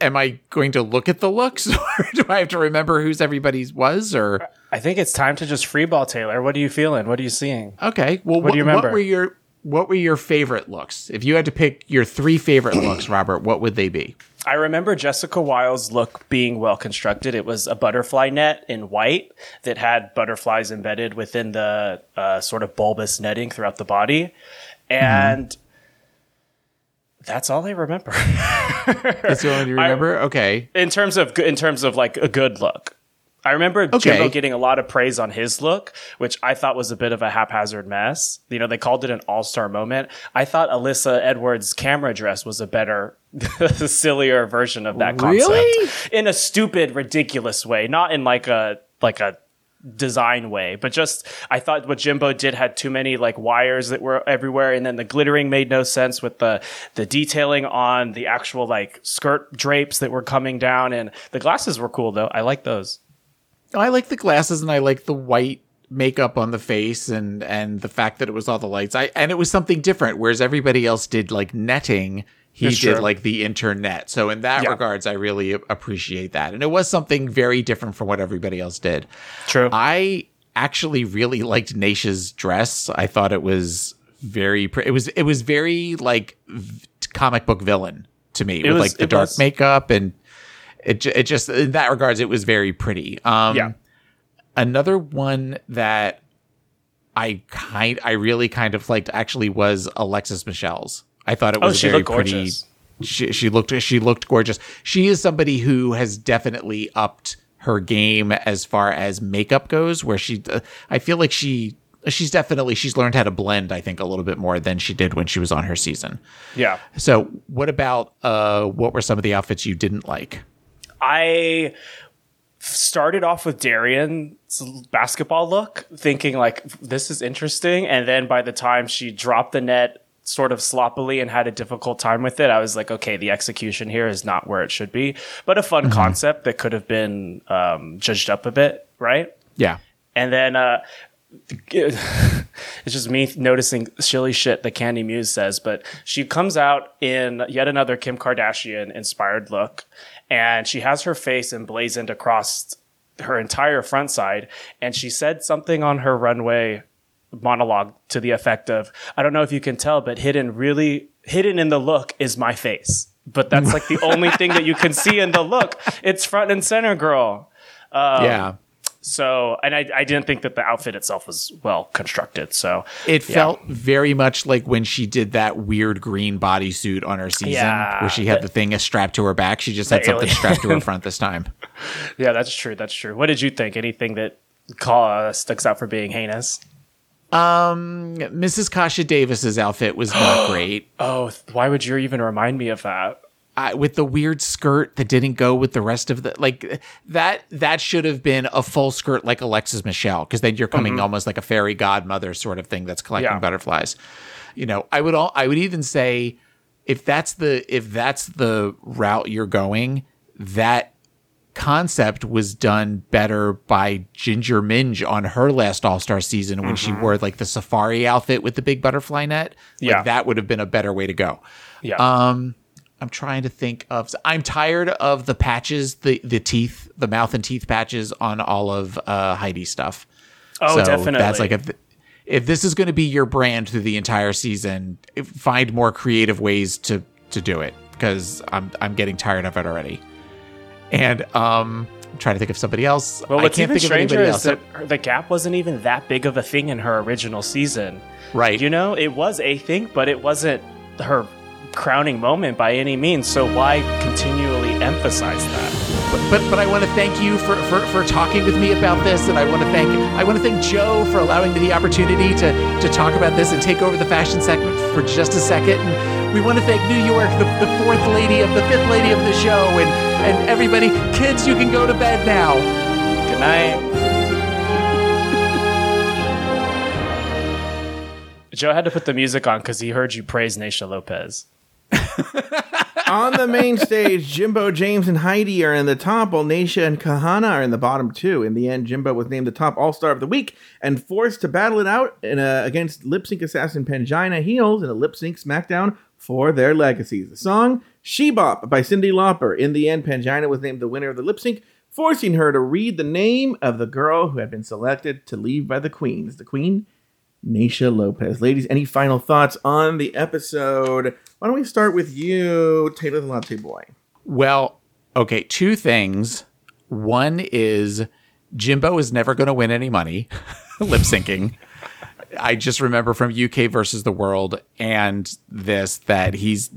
Am I going to look at the looks or do I have to remember whose everybody's was or I think it's time to just freeball Taylor. What are you feeling? What are you seeing? Okay. Well, What do you remember? What were your what were your favorite looks? If you had to pick your three favorite looks, Robert, what would they be? I remember Jessica Wilde's look being well constructed. It was a butterfly net in white that had butterflies embedded within the uh, sort of bulbous netting throughout the body. And that's all I remember. That's the only you remember? okay. in terms of in terms of like a good look. I remember Okay. Jimbo getting a lot of praise on his look, which I thought was a bit of a haphazard mess. You know, they called it an all-star moment. I thought Alyssa Edwards' camera dress was a better, sillier version of that concept. Really? In a stupid, ridiculous way, not in like a like a design way, but just I thought what Jimbo did had too many like wires that were everywhere, and then the glittering made no sense with the the detailing on the actual like skirt drapes that were coming down, and the glasses were cool though. I like those. I like the glasses and I like the white makeup on the face and and the fact that it was all the lights. I and it was something different whereas everybody else did like netting. He That's did true. like the internet. So in that Yeah. regards I really appreciate that. And it was something very different from what everybody else did. True. I actually really liked Naysha's dress. I thought it was very pre- it was it was very like v- comic book villain to me with was- like the dark was. makeup and it it just in that regards it was very pretty. Um Yeah. another one that I kind I really kind of liked actually was Alexis Michelle's. I thought it Oh, was she very pretty. gorgeous. She, she looked she looked gorgeous. She is somebody who has definitely upped her game as far as makeup goes. Where she, uh, I feel like she she's definitely she's learned how to blend. I think a little bit more than she did when she was on her season. Yeah. So, what about uh, what were some of the outfits you didn't like? I started off with Darienne's basketball look, thinking like this is interesting, and then by the time she dropped the net sort of sloppily and had a difficult time with it, I was like, okay, the execution here is not where it should be, but a fun concept that could have been um, judged up a bit, right? Yeah. And then uh, it's just me noticing silly shit that Candy Muse says, but she comes out in yet another Kim Kardashian inspired look, and she has her face emblazoned across her entire front side, and she said something on her runway monologue to the effect of, "I don't know if you can tell, but hidden really hidden in the look is my face." But that's like the only thing that you can see in the look. It's front and center, girl. Um, yeah. So, and I, I didn't think that the outfit itself was well constructed. So, It yeah. felt very much like when she did that weird green bodysuit on her season, Yeah, where she had the- the thing strapped to her back. She just had something alien. strapped to her front this time. yeah, that's true. That's true. What did you think? Anything that call, uh, sticks out for being heinous? Mrs. Kasha Davis's outfit was not great. Oh, why would you even remind me of that? I, with the weird skirt that didn't go with the rest of the like that that should have been a full skirt like Alexis Michelle because then you're coming almost like a fairy godmother sort of thing that's collecting Mm-hmm. Yeah. butterflies. You know, I would all I would even say if that's the if that's the route you're going, that concept was done better by Ginger Minj on her last All Star season when she wore like the safari outfit with the big butterfly net. Like, Mm-hmm. Yeah. that would have been a better way to go. Yeah. Um, I'm trying to think of. I'm tired of the patches, the the teeth, the mouth and teeth patches on all of uh, Heidi stuff. oh, so definitely. That's like if if this is going to be your brand through the entire season, find more creative ways to to do it because I'm I'm getting tired of it already. And um, I'm trying to think of somebody else. well, I what's can't even think of stranger is else. that the gap wasn't even that big of a thing in her original season. right. You know, it was a thing, but it wasn't her crowning moment by any means. So why continually emphasize that? but but, but I want to thank you for, for, for talking with me about this, and I want to thank I want to thank Joe for allowing me the opportunity to to talk about this and take over the fashion segment for just a second. And we want to thank New York, the, the fourth lady of the fifth lady of the show, and and everybody. Kids, you can go to bed now. Good night. Joe had to put the music on because he heard you praise Naysha Lopez. On the main stage, Jimbo, Jaymes, and Heidi are in the top, while Naysha and Kahanna are in the bottom two. In the end, Jimbo was named the top All Star of the week and forced to battle it out in a, against lip sync assassin Pangina Heals in a lip sync SmackDown for their legacies. The song "She Bop" by Cyndi Lauper. In the end, Pangina was named the winner of the lip sync, forcing her to read the name of the girl who had been selected to leave by the queens. The queen, Naysha Lopez. Ladies, any final thoughts on the episode? Why don't we start with you, Taylor the Latte Boy? Well, okay, two things. One is Jimbo is never going to win any money lip syncing. I just remember from UK versus the world and this that he's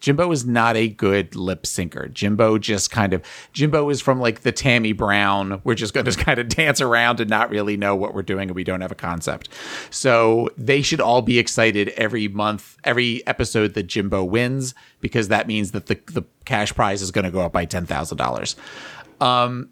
Jimbo is not a good lip syncer. Jimbo just kind of Jimbo is from like the Tammie Brown. We're just going to kind of dance around and not really know what we're doing and we don't have a concept. So they should all be excited every month, every episode that Jimbo wins because that means that the the cash prize is going to go up by ten thousand dollars. Um,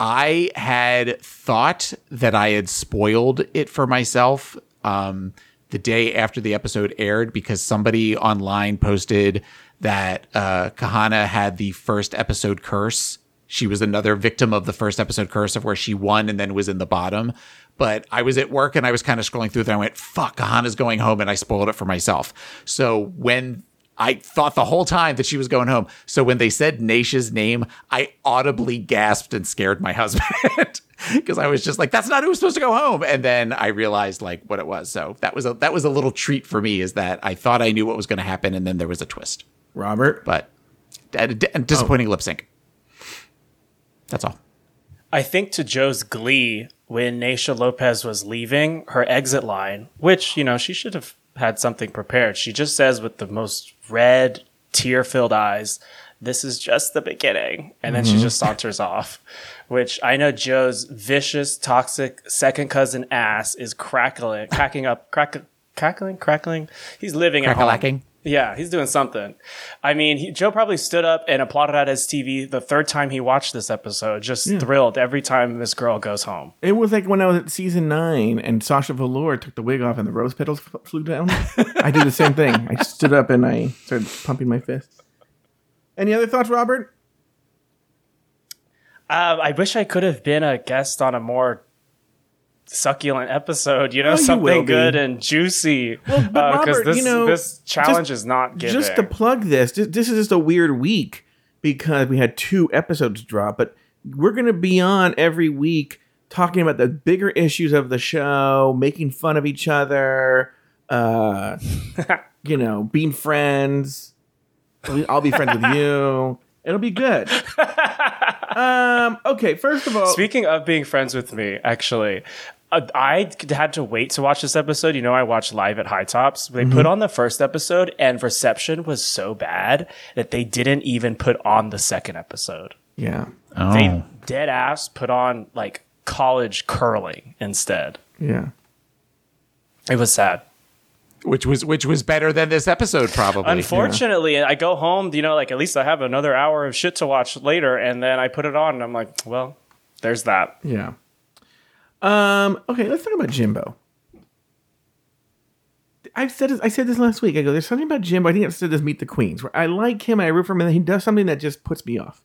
I had thought that I had spoiled it for myself um, the day after the episode aired because somebody online posted that uh, Kahanna had the first episode curse. She was another victim of the first episode curse of where she won and then was in the bottom. But I was at work and I was kind of scrolling through there. I went, fuck, Kahanna's going home. And I spoiled it for myself. So when I thought the whole time that she was going home. So when they said Naysha's name, I audibly gasped and scared my husband because I was just like, "That's not who's supposed to go home." And then I realized like what it was. So that was a that was a little treat for me. Is that I thought I knew what was going to happen, and then there was a twist. Robert? But a, a disappointing oh. lip sync. That's all. I think to Joe's glee when Naysha Lopez was leaving, her exit line, which, you know, she should have had something prepared. She just says with the most red, tear filled eyes this is just the beginning. And then she mm-hmm. just saunters off, which I know Joe's vicious, toxic second cousin ass is crackling, cracking up, crack, crackling, crackling. He's living at home. Yeah, he's doing something. I mean, he, Joe probably stood up and applauded at his TV the third time he watched this episode, just thrilled every time this girl goes home. It was like when I was at season nine and Sasha Velour took the wig off and the rose petals f- flew down. I did the same thing. I stood up and I started pumping my fists. Any other thoughts, Robert? Uh, I wish I could have been a guest on a more succulent episode, you know, Oh, you will something be. good and juicy. Well, but Uh, Robert, this, you know, this challenge just- is not giving. Just to plug this, this, is just a weird week because we had two episodes drop, but we're going to be on every week talking about the bigger issues of the show, making fun of each other, uh, you know, being friends. I'll be friends with you. It'll be good. um, okay, first of all, Speaking of being friends with me, actually, I had to wait to watch this episode. You know, I watched live at High Tops. They Mm-hmm. put on the first episode, and reception was so bad that they didn't even put on the second episode. yeah, They dead ass put on like college curling instead. yeah. It was sad. which was which was better than this episode probably. Unfortunately, I go home, you know, like at least I have another hour of shit to watch later, and then I put it on, and I'm like, well, there's that. Yeah. Um. Okay. Let's talk about Jimbo. I said this, I said this last week. I go. There's something about Jimbo. I think I said this. Meet the Queens, where I like him and I root for him, and then he does something that just puts me off.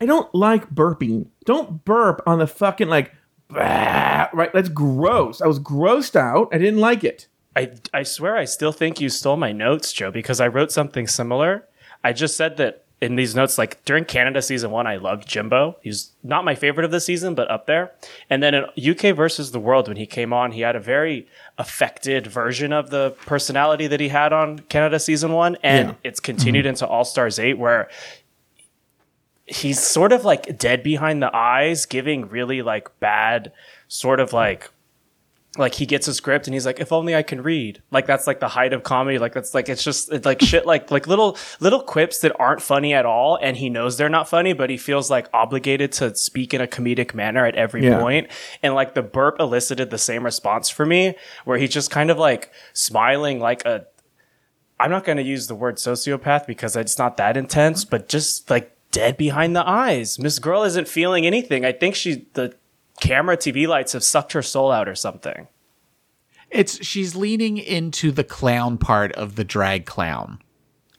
I don't like burping. Don't burp on the fucking like. "Bah," right. That's gross. I was grossed out. I didn't like it. I, I swear I still think you stole my notes, Joe, because I wrote something similar. I just said that in these notes, like during Canada season one, I loved Jimbo. He's not my favorite of the season, but up there. And then in UK versus the world, when he came on, he had a very affected version of the personality that he had on Canada season one. And Yeah. it's continued mm-hmm. into All Stars 8, where he's sort of like dead behind the eyes, giving really like bad, sort of like like he gets a script and he's like, if only I can read. Like that's like the height of comedy. Like that's like it's just it's like shit like like little little quips that aren't funny at all, and he knows they're not funny, but he feels like obligated to speak in a comedic manner at every Yeah. point. And like the burp elicited the same response for me, where he's just kind of like smiling like a I'm not going to use the word sociopath because it's not that intense, but just like dead behind the eyes. Miss Girl isn't feeling anything. I think she the camera TV lights have sucked her soul out or something. it's she's leaning into the clown part of the drag clown.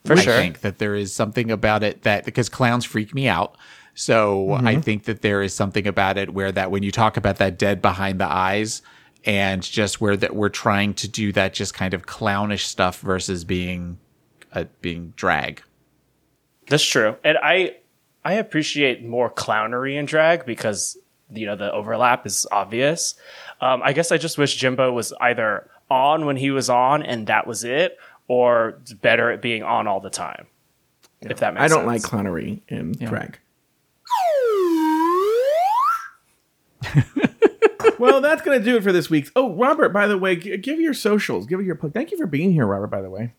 For I sure. think that there is something about it that because clowns freak me out. So I think that there is something about it where that when you talk about that dead behind the eyes and just where that we're trying to do that just kind of clownish stuff versus being uh, being drag. That's true. And I I appreciate more clownery in drag because you know the overlap is obvious. Um, I guess I just wish Jimbo was either on when he was on and that was it, or better at being on all the time. If that makes I don't sense. like clownery in drag. well, that's gonna do it for this week. Oh, Robert, by the way, g- give your socials. Give it your plug. Thank you for being here, Robert. By the way.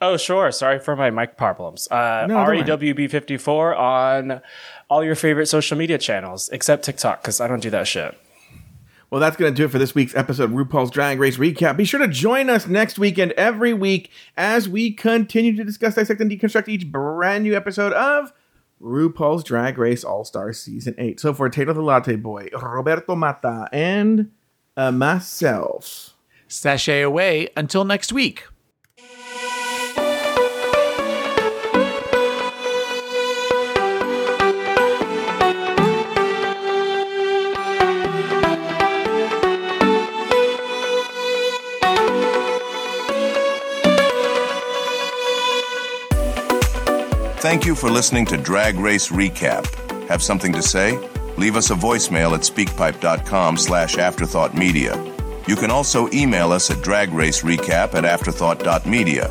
Oh, sure. Sorry for my mic problems. Uh, No. REWB54 on all your favorite social media channels, except TikTok, because I don't do that shit. Well, that's going to do it for this week's episode of RuPaul's Drag Race Recap. Be sure to join us next week and every week as we continue to discuss, dissect, and deconstruct each brand new episode of RuPaul's Drag Race All Star Season 8. So for Taylor the Latte Boy, Roberto Mata, and uh, myself. Sashay away until next week. Thank you for listening to Drag Race Recap. Have something to say? Leave us a voicemail at speakpipe.com slash afterthoughtmedia. You can also email us at dragracerecap at afterthought.media.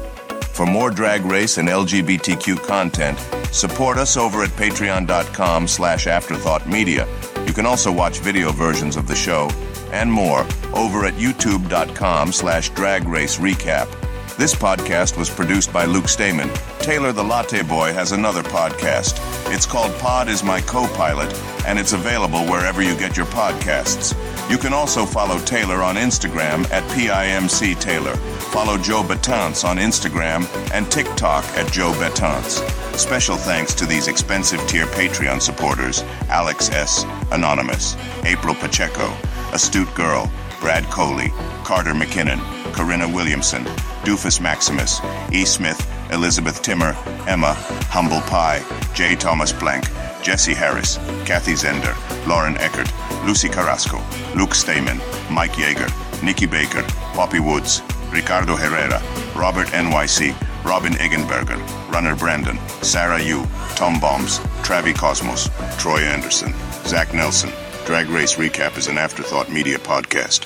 For more Drag Race and LGBTQ content, support us over at patreon.com slash afterthoughtmedia. You can also watch video versions of the show and more over at youtube.com slash dragracerecap. This podcast was produced by Luke Stamen. Taylor the Latte Boy has another podcast. It's called Pod is My Co-Pilot, and it's available wherever you get your podcasts. You can also follow Taylor on Instagram at PIMC Taylor. Follow Joe Betance on Instagram and TikTok at Joe Betance. Special thanks to these expensive tier Patreon supporters Alex S., Anonymous, April Pacheco, Astute Girl, Brad Coley, Carter McKinnon, Corinna Williamson, Doofus Maximus, E. Smith, Elizabeth Timmer, Emma, Humble Pie, J. Thomas Blank, Jesse Harris, Kathy Zender, Lauren Eckert, Lucy Carrasco, Luke Stamen, Mike Yeager, Nikki Baker, Poppy Woods, Ricardo Herrera, Robert NYC, Robin Eggenberger, Runner Brandon, Sarah Yu, Tom Bombs, Travi Cosmos, Troy Anderson, Zach Nelson. Drag Race Recap is an Afterthought Media podcast.